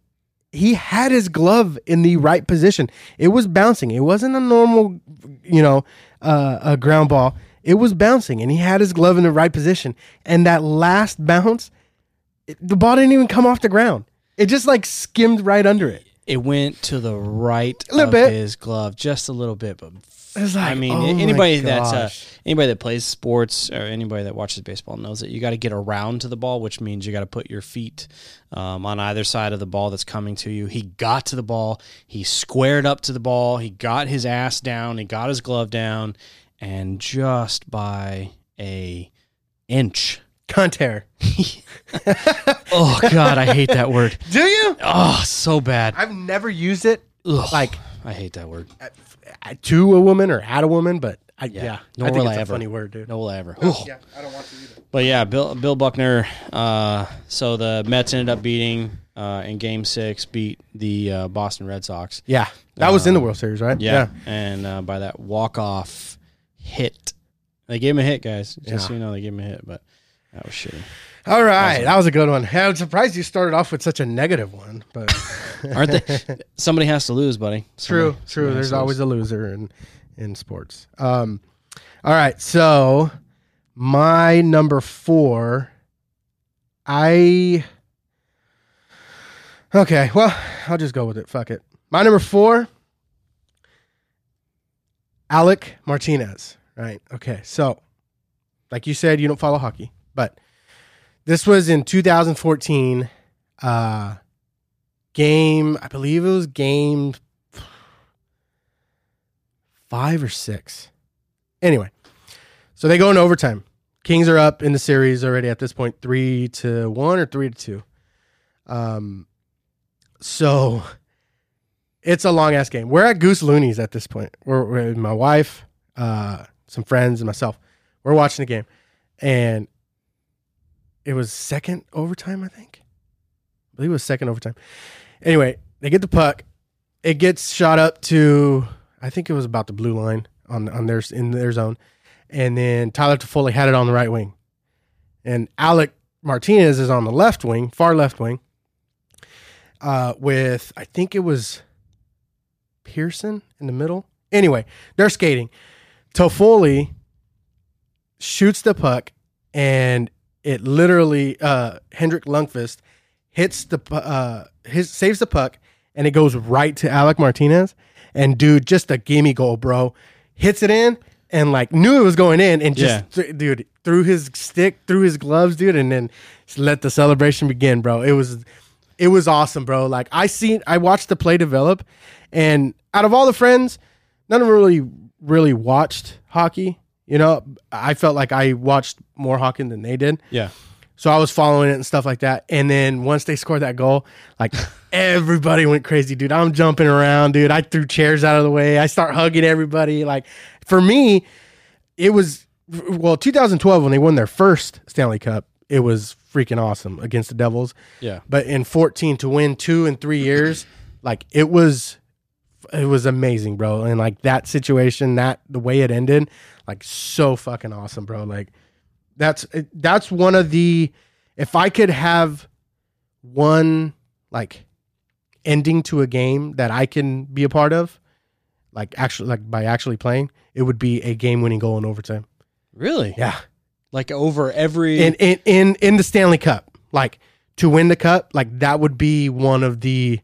he had his glove in the right position. It was bouncing. It wasn't a normal, you know, uh, a ground ball. It was bouncing, and he had his glove in the right position. And that last bounce, it, the ball didn't even come off the ground. It just like skimmed right under it.
It went to the right
A little
of
bit.
his glove, just a little bit, but
like,
I mean,
oh
anybody that's uh, anybody that plays sports or anybody that watches baseball knows that you got to get around to the ball, which means you got to put your feet um, on either side of the ball that's coming to you. He got to the ball, he squared up to the ball, he got his ass down, he got his glove down, and just by a inch.
Cunt hair. *laughs*
Oh God, I hate that word. *laughs*
Do you?
Oh, so bad.
I've never used it
Ugh,
like
I hate that word.
to a woman or at a woman, but I, yeah,
Nor
I think
will
it's
I
a
ever.
funny word, dude.
No will I ever.
Yeah, I don't want to either.
But yeah, Bill Bill Buckner. Uh, so the Mets ended up beating uh, in Game Six, beat the uh, Boston Red Sox.
Yeah, that was in the World Series, right?
Yeah, and uh, by that walk off hit, they gave him a hit, guys. Just
Yeah.
so you know, they gave him a hit, but that was shitty.
All right, that was a good one. I'm surprised you started off with such a negative one, but *laughs*
Aren't they? Somebody has to lose, buddy. *laughs*
true,
Somebody-
true.
has
There's
to lose.
always a loser in in sports. Um, all right, so my number four, I okay. Well, I'll just go with it. Fuck it. My number four, Alec Martinez. Right. Okay. So, like you said, you don't follow hockey, but this was in 2014. Uh, game. I believe it was game five or six. Anyway, so they go in overtime. Kings are up in the series already at this point, three to one or three to two. Um, so it's a long ass game. We're at Goose Looney's at this point. We're, we're my wife, uh, some friends, and myself. We're watching the game, and it was second overtime. I think. I believe it was second overtime. Anyway, they get the puck. It gets shot up to I think it was about the blue line on on their in their zone, and then Tyler Toffoli had it on the right wing, and Alec Martinez is on the left wing, far left wing. Uh, with I think it was Pearson in the middle. Anyway, they're skating. Toffoli shoots the puck, and it literally uh, Hendrik Lundqvist hits the uh, his saves the puck, and it goes right to Alec Martinez. And dude, just a gimme goal, bro. Hits it in, and like knew it was going in, and just th- dude threw his stick through his gloves, dude, and then let the celebration begin, bro. It was it was awesome, bro. Like I seen, I watched the play develop, and out of all the friends, none of them really really watched hockey. You know, I felt like I watched more hockey than they did.
Yeah.
So I was following it and stuff like that. And then once they scored that goal, like *laughs* everybody went crazy, dude. I'm jumping around, dude. I threw chairs out of the way. I start hugging everybody. Like for me, it was well, 2012 when they won their first Stanley Cup, it was freaking awesome against the Devils.
Yeah.
But in 14 to win two in three years, like it was it was amazing, bro. And like that situation, that the way it ended, like so fucking awesome, bro. Like that's that's one of the if I could have one like ending to a game that I can be a part of, like actually like by actually playing, it would be a game winning goal in overtime.
Really?
Yeah.
Like over every.
In in in in the Stanley Cup. Like to win the cup, like that would be one of the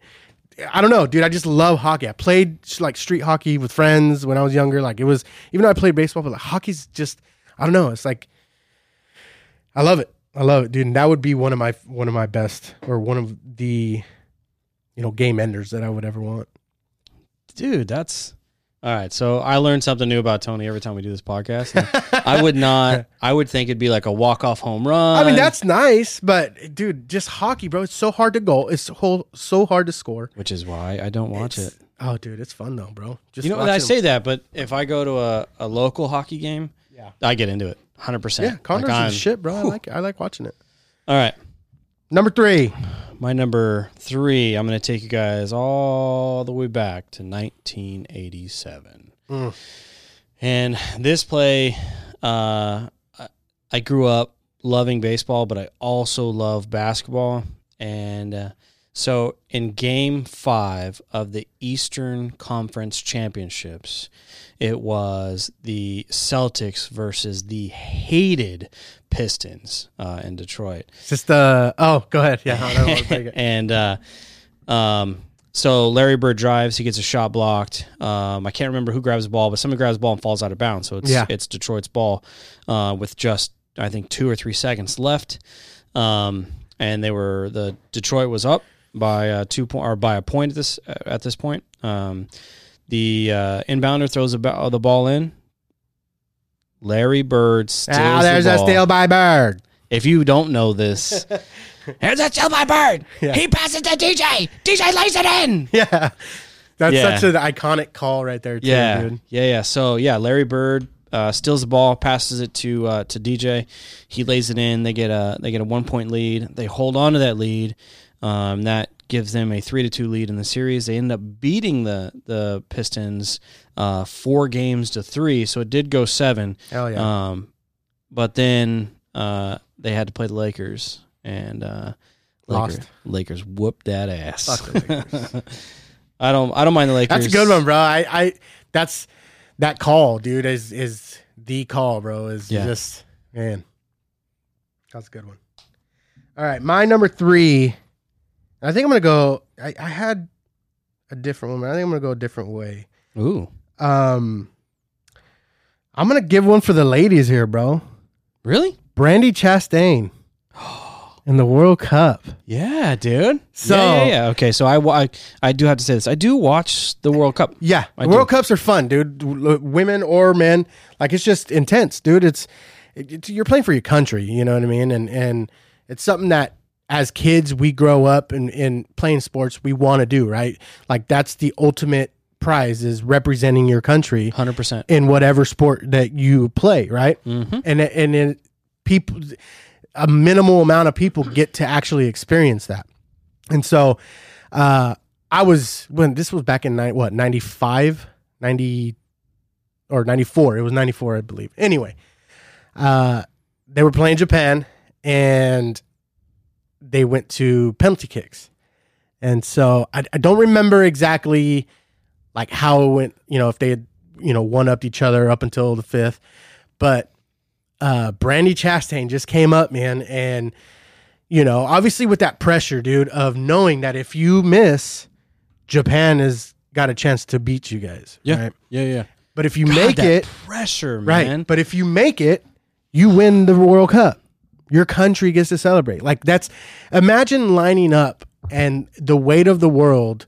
I don't know, dude. I just love hockey. I played like street hockey with friends when I was younger. Like it was, even though I played baseball, but like hockey's just, I don't know. It's like, I love it. I love it, dude. And that would be one of my one of my best, or one of the, you know, game enders that I would ever want.
dude, that's. All right. So I learned something new about Tony every time we do this podcast. I would *laughs* not. I would think it'd be like a walk off home run.
I mean, that's nice, but dude, just hockey, bro. It's so hard to goal. It's so so hard to score.
which is why I don't watch
It's-
it.
Oh, dude, it's fun though, bro. Just
You know, I say that, but if I go to a, a local hockey game,
Yeah.
I get into it, hundred percent.
Yeah, Condors is shit, bro. I like I like watching it.
All right,
Number three.
My number three. I'm going to take you guys all the way back to 1987,
Mm.
and this play. Uh, I- I grew up loving baseball, but I also love basketball, and uh, so in Game Five of the Eastern Conference Championships, it was the Celtics versus the hated Pistons uh, in Detroit.
It's just uh oh, go ahead. Yeah, I don't take it. *laughs*
and uh, um, so Larry Bird drives. He gets a shot blocked. Um, I can't remember who grabs the ball, but someone grabs the ball and falls out of bounds. So it's
Yeah.
it's Detroit's ball uh, with just I think two or three seconds left. Um, and they were the Detroit was up by uh, two point or by a point at this at this point. Um, the uh, inbounder throws the, ba- the ball in. Larry Bird steals
Ah, there's
the
a steal by bird.
If you don't know this, *laughs* here's a steal by Bird.
Yeah.
He passes to DJ. DJ lays it in.
Yeah. That's
Yeah.
such an iconic call right there, too,
Yeah,
dude.
yeah, yeah. So yeah, Larry Bird uh, steals the ball, passes it to uh, to DJ. He lays it in. They get a they get a one point lead. They hold on to that lead. Um, that gives them a three to two lead in the series. They end up beating the the Pistons uh, four games to three. So it did go seven.
Hell yeah.
Um, but then uh, they had to play the Lakers, and uh,
Lost.
Lakers, Lakers whooped that ass.
Fuck the Lakers. *laughs*
I don't. I don't mind the Lakers.
That's a good one, bro. I, I that's that call, dude, is is the call, bro. Is
Yeah.
just man. That's a good one. All right, my number three. I think I'm gonna go. I, I had a different one, I think I'm gonna go a different way.
Ooh,
Um, I'm gonna give one for the ladies here, bro.
really?
Brandi Chastain. *gasps* in the World Cup.
Yeah, dude.
So-
yeah, yeah, yeah. Okay, so I, wa- I I do have to say this. I do watch the World Cup.
Yeah,
I
World
do.
Cups are fun, dude. W- Women or men, like it's just intense, dude. It's, it's you're playing for your country, you know what I mean, and and it's something that as kids we grow up and in playing sports we want to do, right? Like that's the ultimate prize is representing your country
Hundred percent.
in whatever sport that you play, right?
Mhm.
And and then people, a minimal amount of people get to actually experience that. And so, uh, I was when this was back in ni- what 95, 90 or 94. It was 94, I believe. Anyway, uh, they were playing Japan and they went to penalty kicks. And so I, I don't remember exactly like how it went, you know, if they had, you know, one upped each other up until the fifth. But uh Brandi Chastain just came up, man, and you know, obviously with that pressure, dude, of knowing that if you miss, Japan has got a chance to beat you guys.
Yeah,
Right?
yeah, yeah.
But if you
God,
make it,
pressure,
right. But if you make it, you win the World Cup. Your country gets to celebrate. Like that's imagine lining up and the weight of the world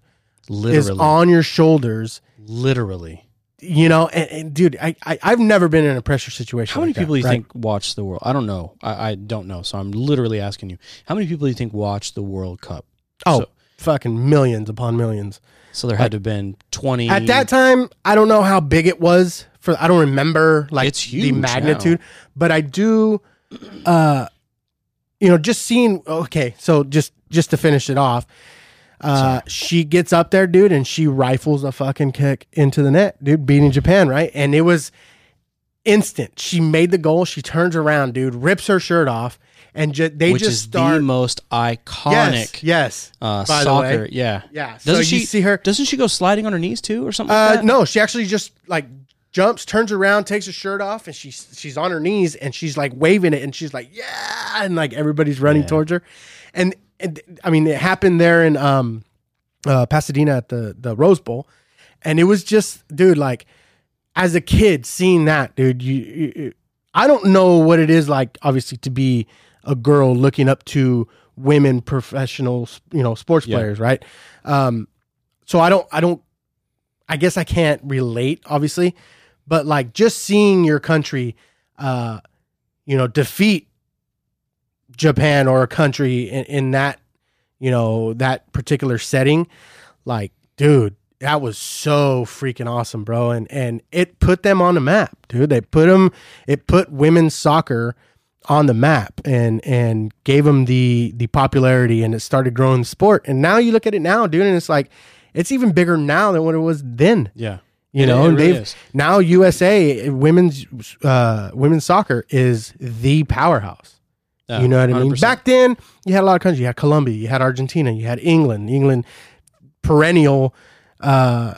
literally,
is on your shoulders.
literally.
You know, and, and dude, I, I I've never been in a pressure situation.
How many
like that,
people do you
right?
think watch the world? I don't know. I, I don't know. So I'm literally asking you. How many people do you think watch the World Cup?
Oh,
so,
fucking millions upon millions.
so there had to have been twenty.
At that time, I don't know how big it was for I don't remember like the magnitude, but I do uh you know, just seeing okay, so just just to finish it off, uh she gets up there, dude, and she rifles a fucking kick into the net, dude, beating Japan, right? And it was instant. She made the goal, she turns around, dude, rips her shirt off, and ju- they
which
just
is
start
the most iconic
yes.
uh,
by the
soccer.
way.
Yeah,
Yeah.
Doesn't
you
she
see her
Doesn't she go sliding on her knees too, or something? like
Uh,
that?
no, she actually just like jumps, turns around, takes her shirt off, and she's she's on her knees and she's like waving it, and she's like, "Yeah!" and like everybody's running towards her, and, and I mean, it happened there in um, uh, Pasadena at the the Rose Bowl, and it was just, dude, like as a kid seeing that, dude, you, you, you- I don't know what it is like, obviously, to be a girl looking up to women professional, you know, sports
Yeah.
players, right? Um, so I don't, I don't I guess I can't relate, obviously, but like just seeing your country, uh, you know, defeat Japan or a country in, in that, you know, that particular setting, like, dude, that was so freaking awesome, bro. And and it put them on the map, dude. They put them, it put women's soccer on the map and and gave them the the popularity and it started growing the sport. And now you look at it now, dude, and it's like it's even bigger now than what it was then.
Yeah,
You know, and
really
they've
is.
now USA women's uh, women's soccer is the powerhouse.
Yeah,
you know what I mean? Back then, you had a lot of countries. You had Colombia, you had Argentina, you had England. England, perennial, uh,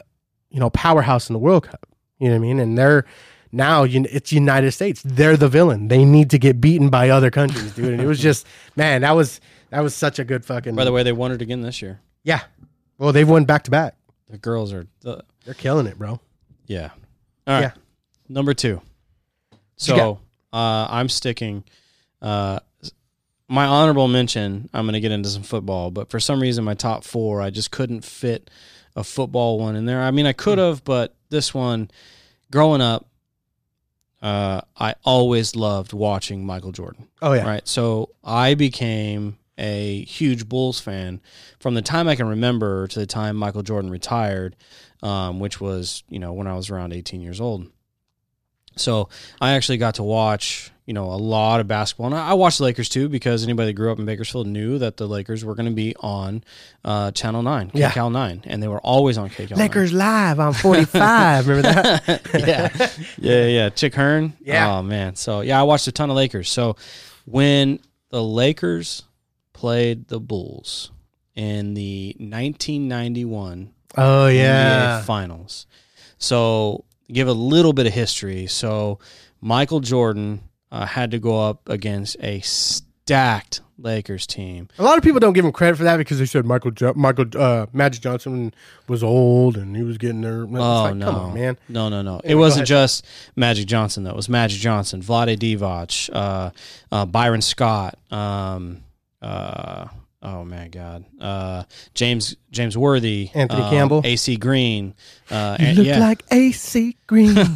you know, powerhouse in the World Cup. You know what I mean? And they're now you- it's United States. They're the villain. They need to get beaten by other countries, dude. And it was just *laughs* man, that was that was such a good fucking.
By the way, they won it again this year.
yeah. Well, they've won back to back.
The girls are, the,
They're killing it, bro.
yeah. All right,
Yeah.
number two. So uh, I'm sticking. Uh, my honorable mention. I'm going to get into some football, but for some reason, my top four, I just couldn't fit a football one in there. I mean, I could
Hmm.
have, but this one, growing up, uh, I always loved watching Michael Jordan.
Oh yeah.
Right. So I became a huge Bulls fan from the time I can remember to the time Michael Jordan retired, um, which was, you know, when I was around 18 years old. So I actually got to watch, you know, a lot of basketball. And I I watched the Lakers too because anybody that grew up in Bakersfield knew that the Lakers were going to be on uh, Channel 9,
Yeah.
KCAL 9. And they were always on KCAL 9.
Lakers live on 45. *laughs* Remember that?
yeah, yeah, yeah. Chick Hearn.
Yeah.
Oh man. So yeah, I watched a ton of Lakers. So when the Lakers played the Bulls in the 1991
Oh
NBA
yeah.
Finals, so give a little bit of history. So Michael Jordan uh, had to go up against a stacked Lakers team.
A lot of people don't give him credit for that because they said Michael jo- Michael uh, Magic Johnson was old and he was getting there.
Oh
like,
no,
come on, man.
No, no, no. It wasn't just Magic Johnson though. It was Magic Johnson, Vlade Divac, uh, uh, Byron Scott, um, uh, oh my God, uh, James James Worthy,
Anthony
um,
Campbell.
AC Green, uh,
You
and,
look
yeah,
like AC Green. *laughs*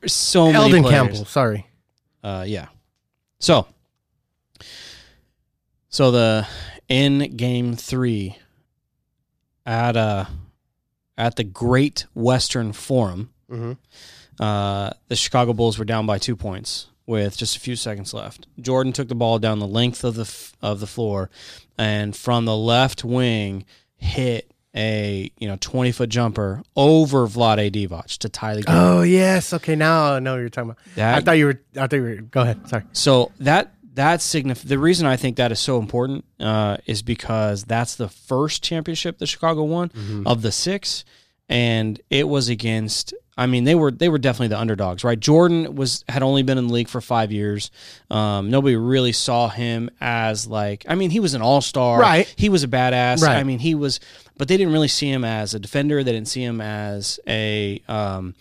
there's so many
Elden
players.
Campbell. Sorry.
Uh, yeah. So, so the in game three at uh at the Great Western Forum,
Mm-hmm.
uh, the Chicago Bulls were down by two points with just a few seconds left. Jordan took the ball down the length of the f- of the floor, and from the left wing hit a you know twenty foot jumper over Vlade Divac to tie the game.
Oh yes. Okay, now I know what you're talking about.
That-
I thought you were. I thought you were. Go ahead. Sorry.
So that that signif- The reason I think that is so important uh, is because that's the first championship the Chicago won of the six, and it was against. I mean, they were they were definitely the underdogs, right? Jordan was had only been in the league for five years. Um, nobody really saw him as like. I mean, he was an all star,
Right.
He was a badass.
Right.
I mean, he was, but they didn't really see him as a defender. They didn't see him as a. Um,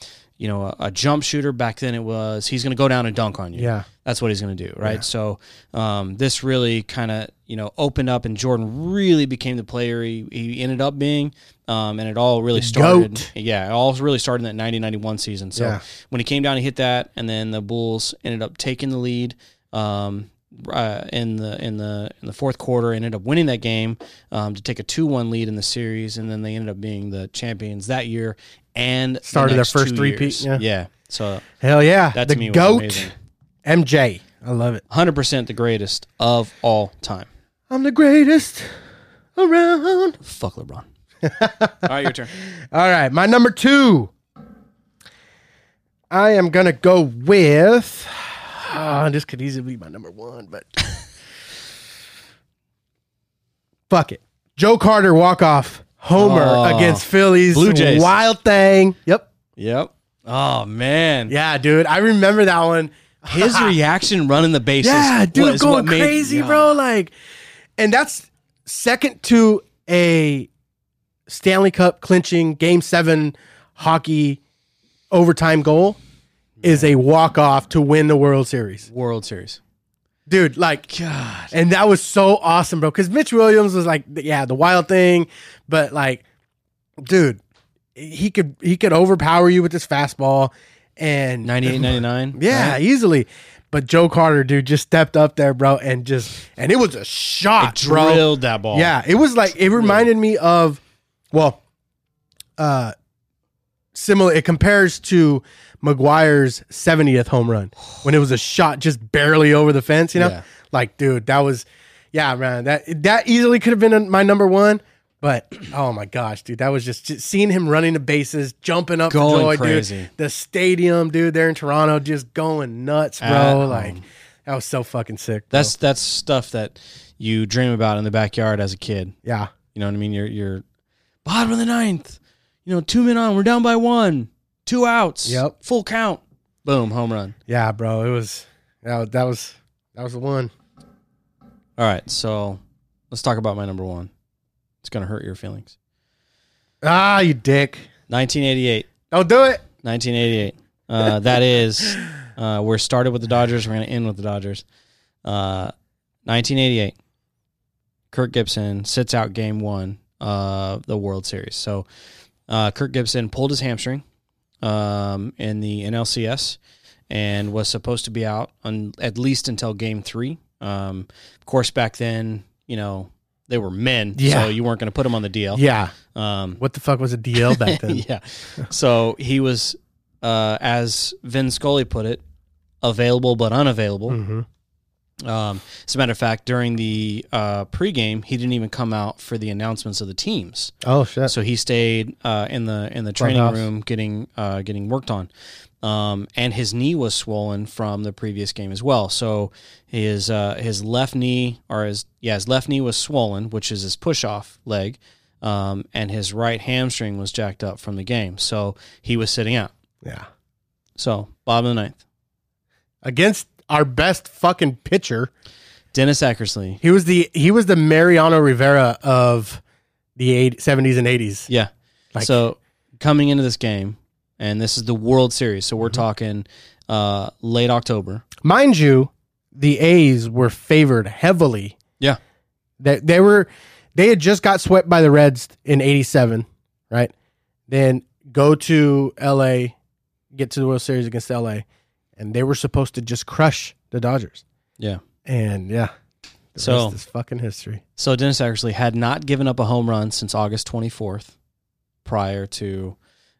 you know, a, a jump shooter. Back then, it was he's going to go down and dunk on you
Yeah.
that's what he's going to do, right? So um, this really kind of you know opened up, and Jordan really became the player he, he ended up being, um, and it all really started.
GOAT.
Yeah, it all really started in that 90-91 season. So
Yeah.
when he came down, he hit that, and then the Bulls ended up taking the lead. Um, uh, in the in the in the fourth quarter, ended up winning that game um, to take a two one lead in the series, and then they ended up being the champions that year and the
Started their first three-peat, yeah.
yeah. So
Hell yeah.
that
the
me was
goat. MJ. I love it.
Hundred percent the greatest of all time.
I'm the greatest around.
Fuck LeBron. *laughs* all right, your turn.
All right, my number two. I am gonna go with. Ah, this could easily be my number one, but *laughs* fuck it. Joe Carter walk off homer
Oh.
against Phillies.
Blue Jays.
Wild thing. Yep.
Yep. Oh man,
Yeah, dude. I remember that one.
his *laughs* reaction running the bases.
Yeah, dude,
was
going
what made-
crazy,
yeah.
bro. Like, and that's second to a Stanley Cup clinching Game Seven hockey overtime goal is a walk off to win the World Series,
World Series.
dude. Like,
God,
and that was so awesome, bro. Because Mitch Williams was like, yeah, the wild thing, but like, dude, he could he could overpower you with this fastball, and
98, *laughs* 99.
yeah,
right?
easily. But Joe Carter, dude, just stepped up there, bro, and just and it was a shot,
It
bro.
drilled that ball.
Yeah, it was like it reminded me of, well, uh, similar. It compares to McGwire's 70th home run when it was a shot just barely over the fence. You know,
Yeah.
like dude, that was, yeah, man, that that easily could have been my number one. But *clears throat* oh my gosh, dude, that was just, just seeing him running the bases, jumping up
Going
joy,
crazy.
dude. The stadium, dude, there in Toronto, just going nuts, bro.
At
like
home.
that was so fucking sick. bro.
That's that's stuff that you dream about in the backyard as a kid.
yeah,
You know what I mean? You're you're bottom of the ninth. You know, two men on. We're down by one. Two outs.
Yep.
Full count. Boom. Home run.
yeah, bro. It was that was that was, that was the one.
All right. So let's talk about my number one. It's gonna hurt your feelings.
Ah, you dick.
1988.
Don't do it.
1988. Uh, that is, uh, we're started with the Dodgers. We're going to end with the Dodgers. Uh, 1988. Kirk Gibson sits out game one of the World Series. So uh, Kirk Gibson pulled his hamstring um, in the NLCS and was supposed to be out on at least until game three. Um, of course, back then, you know, they were men,
Yeah.
so you weren't going to put them on the DL.
Yeah.
Um,
What the fuck was a DL back *laughs* then?
yeah. So he was, uh, as Vin Scully put it, available but unavailable.
hmm
Um, as a matter of fact, during the uh, pregame, he didn't even come out for the announcements of the teams.
Oh shit.
So he stayed uh, in the in the training room getting uh, getting worked on, um, and his knee was swollen from the previous game as well. So his uh, his left knee or his yeah his left knee was swollen, which is his push off leg, um, and his right hamstring was jacked up from the game. So he was sitting out.
yeah.
So bottom of the ninth,
Against our best fucking pitcher,
Dennis Eckersley.
he was the he was the Mariano Rivera of the 80, 70s and 80s.
Yeah.
Like-
so coming into this game, and this is the World Series, so we're
Mm-hmm.
talking uh, late October.
Mind you, the A's were favored heavily
Yeah.
They they were they had just got swept by the Reds in '87, right? Then go to LA, get to the World Series against LA, and they were supposed to just crush the Dodgers.
Yeah.
And yeah,
So-
rest is fucking history.
So Dennis Eckersley had not given up a home run since August 24th, prior to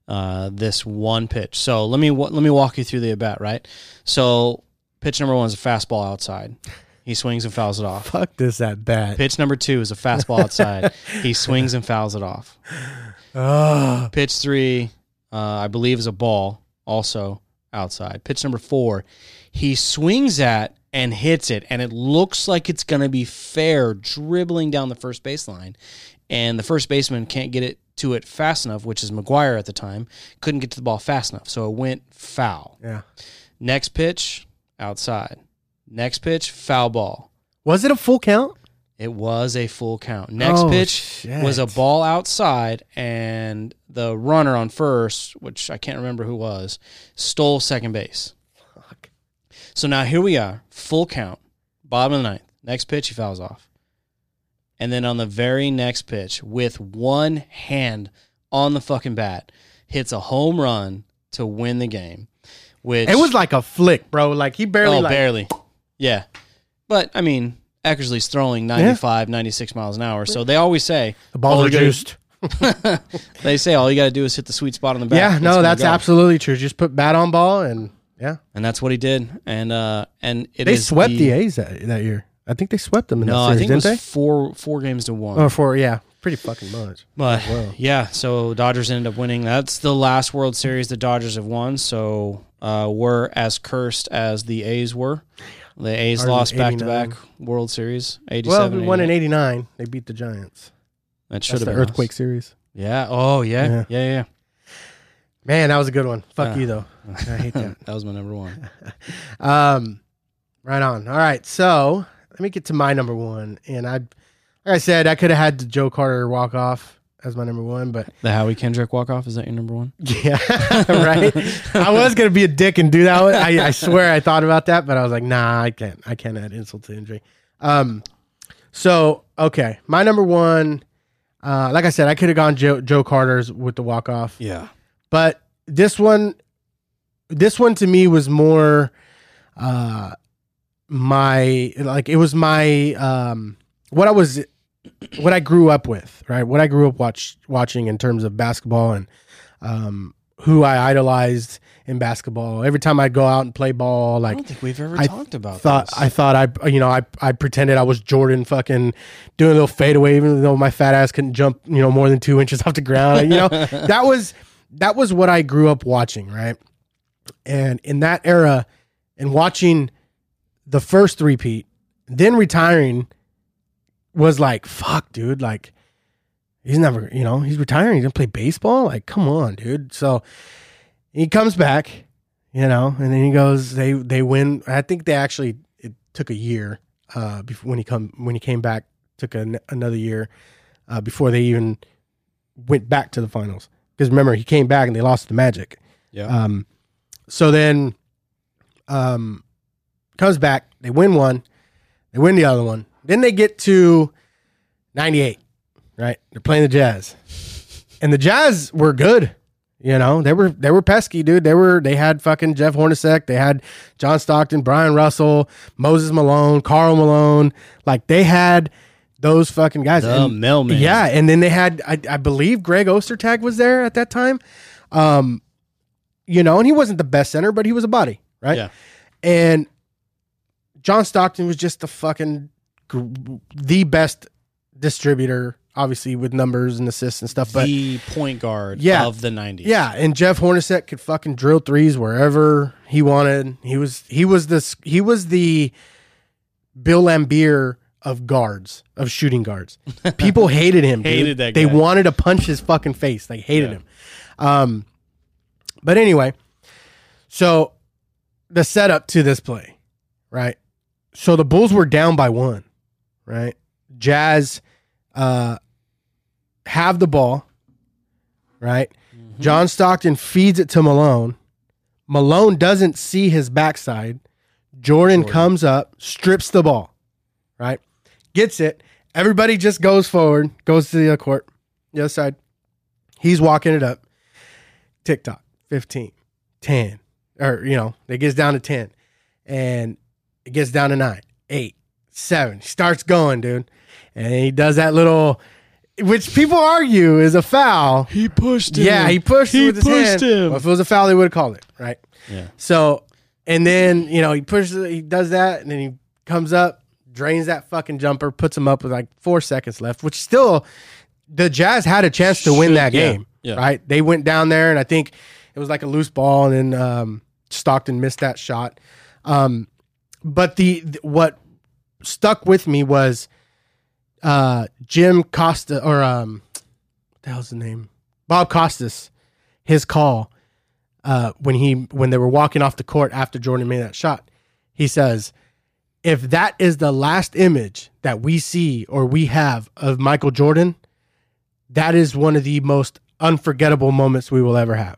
uh, this one pitch. So let me let me walk you through the at bat. Right. So pitch number one is a fastball outside. He swings and fouls it off.
Fuck this at bat.
Pitch number two is a fastball outside. he *laughs* swings and fouls it off.
Ah,
Pitch three, uh, I believe, is a ball, also outside. Pitch number four, he swings at and hits it, and it looks like it's going to be fair, dribbling down the first baseline. And the first baseman can't get it to it fast enough, which is McGwire at the time, couldn't get to the ball fast enough. So it went foul.
yeah.
Next pitch, outside. Next pitch, foul ball.
Was it a full count?
It was a full count. Next
Oh,
pitch
shit.
was a ball outside, and the runner on first, which I can't remember who was, stole second base.
Fuck.
So now here we are, full count, bottom of the ninth. Next pitch, he fouls off. And then on the very next pitch, with one hand on the fucking bat, hits a home run to win the game. Which
It was like a flick, bro. Like he barely
oh,
like
barely. Yeah. But, I mean, Eckersley's throwing 95, 96 miles an hour. So they always say,
the balls
all
are juiced. *laughs*
they say all you got to do is hit the sweet spot on the bat.
Yeah,
It's
no,
gonna
that's
go.
absolutely true. Just put bat on ball and yeah.
And that's what he did. And uh and it
They
is
swept the, A's that, that year. I think they swept them in
No,
that
I
series,
think it
didn't
was four four games to one.
they? Or four, yeah. Pretty fucking much.
But
well.
yeah, so Dodgers ended up winning. That's the last World Series the Dodgers have won. So uh, we're as cursed as the A's were. The A's
was
lost back to back World Series.
87,
Well,
we won in
88.
'89. They beat the Giants.
That should
That's
have
the
been us.
earthquake series.
Yeah. Oh yeah.
Yeah.
Yeah. Yeah.
Man, that was a good one. Fuck
Yeah.
you though. *laughs* I hate that.
that was my number one. *laughs*
Um, right on. All right, so let me get to my number one, and I, like I said, I could have had the Joe Carter walk off as my number one, but
The Howie Kendrick walk off is that your number one? *laughs*
yeah, right. I was gonna be a dick and do that. One. I, I swear I thought about that, but I was like, nah, I can't. I can't add insult to injury. Um, so okay, my number one. Uh, like I said, I could have gone Joe, Joe Carter's with the walk off.
Yeah.
but this one this one to me was more uh my like it was my um what I was what I grew up with, right? What I grew up watch watching in terms of basketball and um who I idolized in basketball. Every time I'd go out and play ball, like I
don't think we've ever
I
talked about
thought
this.
I thought I you know I I pretended I was Jordan fucking doing a little fadeaway even though my fat ass couldn't jump you know more than two *laughs* inches off the ground you know *laughs* that was that was what I grew up watching right and in that era and watching the first repeat then retiring was like fuck dude like he's never you know he's retiring. He's gonna play baseball? Like come on dude. So he comes back you know and then he goes they they win. I think they actually it took a year uh before when he come when he came back took an, another year uh before they even went back to the finals. Because remember he came back and they lost to the magic.
Yeah.
um so then um comes back they win one they win the other one then they get to 98 right they're playing the jazz and the jazz were good you know, they were they were pesky, dude. They were they had fucking Jeff Hornacek, they had John Stockton, Bryon Russell, Moses Malone, Karl Malone. Like they had those fucking guys.
the
And-
mailman.
yeah, and then they had I, I believe Greg Ostertag was there at that time. Um, you know, and he wasn't the best center, but he was a body, right?
Yeah.
And John Stockton was just the fucking the best distributor, obviously with numbers and assists and stuff. But
the point guard
Yeah.
of the 90s.
yeah, and Jeff Hornacek could fucking drill threes wherever he wanted. He was he was this he was the Bill Laimbeer of guards of shooting guards. *laughs* People hated him. dude.
Hated that
They wanted to punch his fucking face. They hated
Yeah.
him. Um, but anyway, so the setup to this play, right? So the Bulls were down by one, right? Jazz uh, have the ball, right?
Mm-hmm.
John Stockton feeds it to Malone. Malone doesn't see his backside. Jordan,
Jordan.
comes up, strips the ball, right? Gets it, everybody just goes forward, goes to the other court, the other side. He's walking it up. TikTok, 15, 10, or, you know, it gets down to 10. And it gets down to nine, eight, seven. He starts going, dude. And he does that little, which people argue is a foul.
He pushed
Yeah, he pushed
He
with his
pushed
hand.
him.
Well, if it was a foul, they would have called it, right?
Yeah.
So, and then you know he pushes, he does that, and then he comes up, drains that fucking jumper, puts him up with like four seconds left, which still the Jazz had a chance to win that game,
yeah.
right? They went down there, and I think it was like a loose ball, and then um, Stockton missed that shot. Um, but the, th- what stuck with me was uh, Jim Costa or um, what the hell's the name? Bob Costas, his call uh, when he when they were walking off the court after Jordan made that shot. He says, "If that is the last image that we see or we have of Michael Jordan, that is one of the most unforgettable moments we will ever have."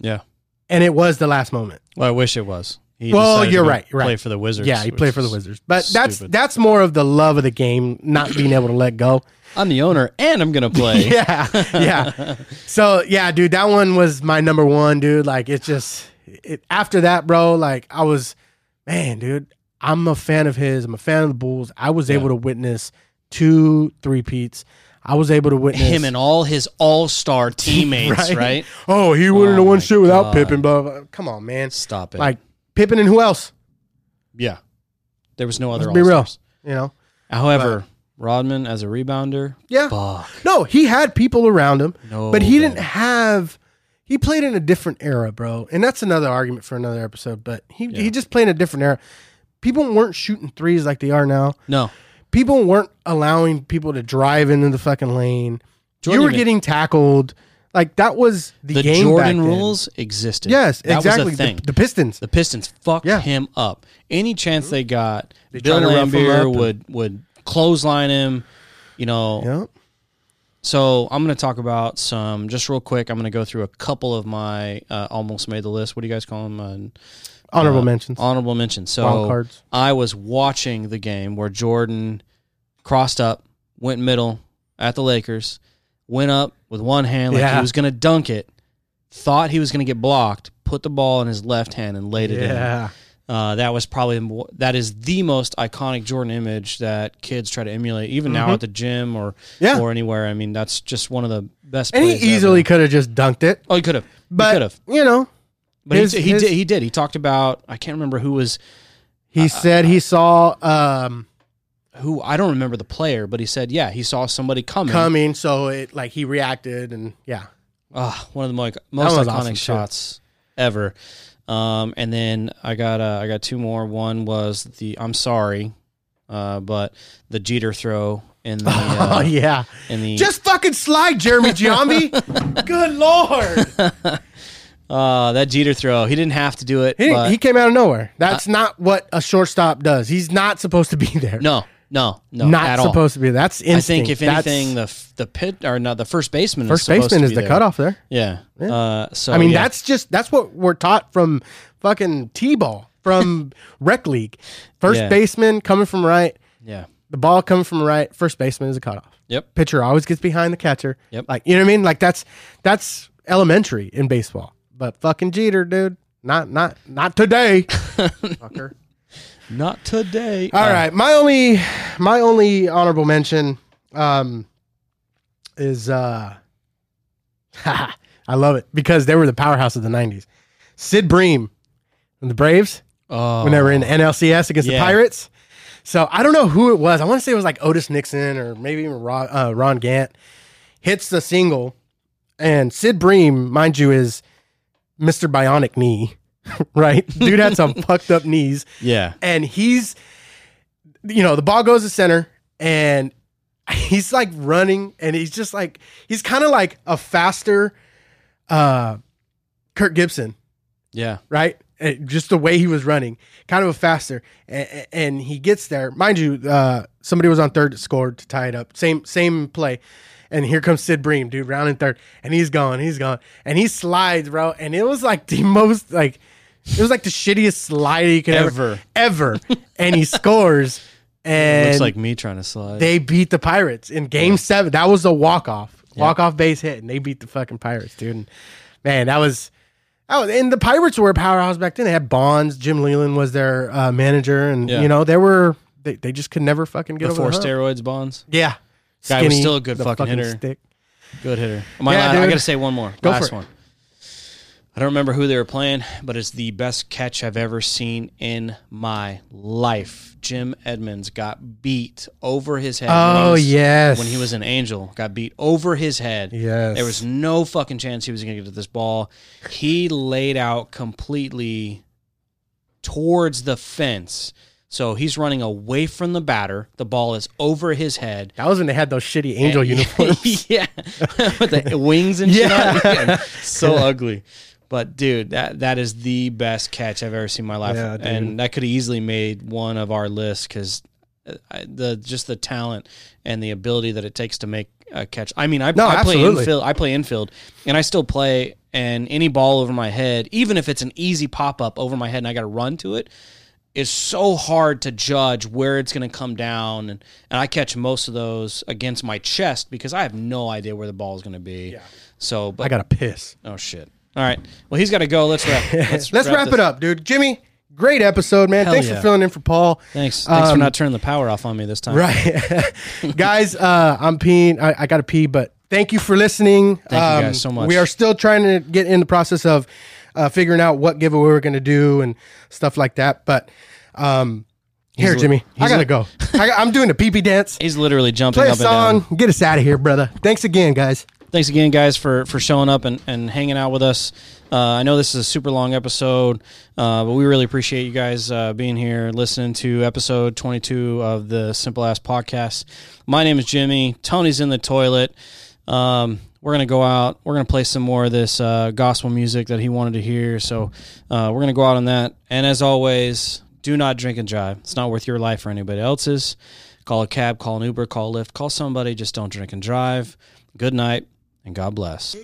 Yeah.
And it was the last moment.
Well, I wish it was. He
Well, you're
go
right, you're right.
Play for the Wizards.
yeah, he
which
played for the Wizards, but that's
stupid.
that's more of the love of the game, not being able to let go.
I'm the owner, and I'm gonna play. *laughs*
yeah, yeah. So yeah, dude, that one was my number one, dude. Like it's just it, after that, bro. Like I was, man, dude. I'm a fan of his. I'm a fan of the Bulls. I was able to witness two three peats. I was able to witness
Him and all his all star *laughs* teammates, right.
Oh, he wouldn't
Oh
have won shit without
God.
Pippen. Blah, blah. Come on, man.
Stop it.
Like Pippen and who else?
yeah, there was no other.
Let's be real.
All-Stars.
You know.
However, Rodman as a rebounder,
Yeah.
fuck.
No, he had people around him,
No,
but he didn't have. He played in a different era, bro, and that's another argument for another episode. But he he just played in a different era. People weren't shooting threes like they are now.
No,
People weren't allowing people to drive into the fucking lane.
Jordan
you were
even-
getting tackled. Like that was the,
the
game.
Jordan
back then.
rules existed.
Yes,
that
exactly.
Was a thing.
The, the Pistons.
The Pistons fucked
Yeah.
him up. Any chance they got,
They
Bill
tried to rough him
Laimbeer
up and-
would would clothesline him. You know,
Yep.
So I'm going to talk about some just real quick. I'm going to go through a couple of my uh, almost made the list. What do you guys call them? Uh,
Honorable
uh,
mentions.
Honorable mentions. So
cards.
I was watching the game where Jordan crossed up, went middle at the Lakers, went up with one hand like
Yeah.
he was going to dunk it, thought he was going to get blocked, put the ball in his left hand and laid it in.
Yeah.
Uh, that was probably mo- that is the most iconic Jordan image that kids try to emulate, even now at the gym or
Mm-hmm. Yeah.
or anywhere. I mean, that's just one of the best.
And he
plays ever.
easily could have just dunked it,
Oh, he could have. he
but
could have.
you know,
But
his-
he, he
his-
did. He did. He talked about. I can't remember who was
he said he saw um,
who. I don't remember the player, but he said, yeah, he saw somebody coming.
coming, so it like he reacted, and yeah,
Ah, one of the mo- most iconic
awesome, too.
shots ever. Um, and then I got uh, I got two more. One was the I'm sorry, uh, but the Jeter throw in the *laughs*
oh
uh,
yeah,
in the
just fucking slide, Jeremy Giambi. *laughs* Good lord, *laughs*
uh, that Jeter throw. He didn't have to do it.
he, he came out of nowhere. That's not what a shortstop does. He's not supposed to be there.
no, no, no,
not
at all.
supposed to be. That's instinct.
I think if
That's-
anything, the the pit or not the first baseman.
first
is supposed
baseman is the
there.
cutoff there.
Yeah. Uh, so
I mean,
yeah.
that's just that's what we're taught from fucking t-ball from *laughs* rec league. First
Yeah.
baseman coming from right,
yeah.
the ball coming from right. First baseman is a cutoff.
Yep.
Pitcher always gets behind the catcher.
Yep.
Like you know what I mean? Like that's that's elementary in baseball. But fucking Jeter, dude, not not not today. *laughs* Fucker.
Not today.
All right, my only my only honorable mention um is uh *laughs* I love it because they were the powerhouse of the 90s. Sid Bream and the Braves
Oh,
when they were in the NLCS against the Pirates. So I don't know who it was. I want to say it was like Otis Nixon or maybe even Ron, uh, Ron Gant hits the single, and Sid Bream, mind you, is Mr. Bionic Knee, *laughs* right? Dude had some *laughs* fucked up knees.
Yeah.
and he's you know the ball goes to center and he's like running and he's just like he's kind of like a faster uh Kirk Gibson.
Yeah.
right? Uh, just the way he was running. Kind of a faster. And, and he gets there. Mind you uh somebody was on third that scored to tie it up. Same same play and here comes Sid Bream, dude, round in third, and he's gone, he's gone, and he slides, bro, and it was like the *laughs* most like, it was like the shittiest slide you could ever,
Ever.
ever, and he scores, *laughs* and
Looks like me trying to slide.
they beat the Pirates in Game Seven. That was a walk off, walk off base hit, and they beat the fucking Pirates, dude. And, man, that was. Oh, and the Pirates were a powerhouse back then. They had Bonds. Jim Leyland was their uh, manager, and
Yeah.
you know they were they, they just could never fucking get
Before
over the hump.
steroids, Bonds.
Yeah,
Guy was still a good
the
fucking hitter.
Stick.
Good hitter. My
Yeah,
I got to say one more.
Go
Last one. I don't remember who they were playing, but it's the best catch I've ever seen in my life. Jim Edmonds got beat over his head. when he
Oh,
was-
yes.
when he was an Angel, got beat over his head.
Yes.
there was no fucking chance he was going to get to this ball. He laid out completely towards the fence. So he's running away from the batter. The ball is over his head.
That was when they had those shitty angel *laughs* uniforms. *laughs*
yeah, *laughs* with the wings and shit.
Yeah.
so ugly. But dude, that that is the best catch I've ever seen in my life,
Yeah,
and that could have easily made one of our lists because uh, the just the talent and the ability that it takes to make a catch. I mean, I,
No,
I play infield. I play infield, and I still play. And any ball over my head, even if it's an easy pop up over my head, and I got to run to it, is so hard to judge where it's going to come down and, and I catch most of those against my chest because I have no idea where the ball is going to be. Yeah. So, but
I gotta piss.
oh shit. All right. Well, he's got to go. Let's wrap. *laughs* Let's,
Let's wrap
this.
it up, dude. Jimmy, great episode, man.
Hell
Thanks
yeah.
for filling in for Paul.
Thanks. Thanks for
Um,
not turning the power off on me this time.
Right. *laughs* guys, uh, I'm peeing. I, I got to pee, but thank you for listening. Thank
you guys so much.
We are still trying to get in the process of uh, figuring out what giveaway we're going to do and stuff like that. But um, here, Jimmy, I got to
li-
go. *laughs* I, I'm doing a pee pee dance.
He's literally jumping
Play a
up and down.
song. Get us out of here, brother. Thanks again, guys.
thanks again, guys, for for showing up and, and hanging out with us. Uh, I know this is a super long episode, uh, but we really appreciate you guys uh, being here, listening to episode 22 of the Simple Ass Podcast. My name is Jimmy. Tony's in the toilet. Um, we're gonna go out. We're gonna play some more of this uh, gospel music that he wanted to hear. So uh, we're gonna go out on that. And as always, do not drink and drive. It's not worth your life or anybody else's. Call a cab, call an Uber, call Lyft, call somebody. Just don't drink and drive. Good night, and God bless.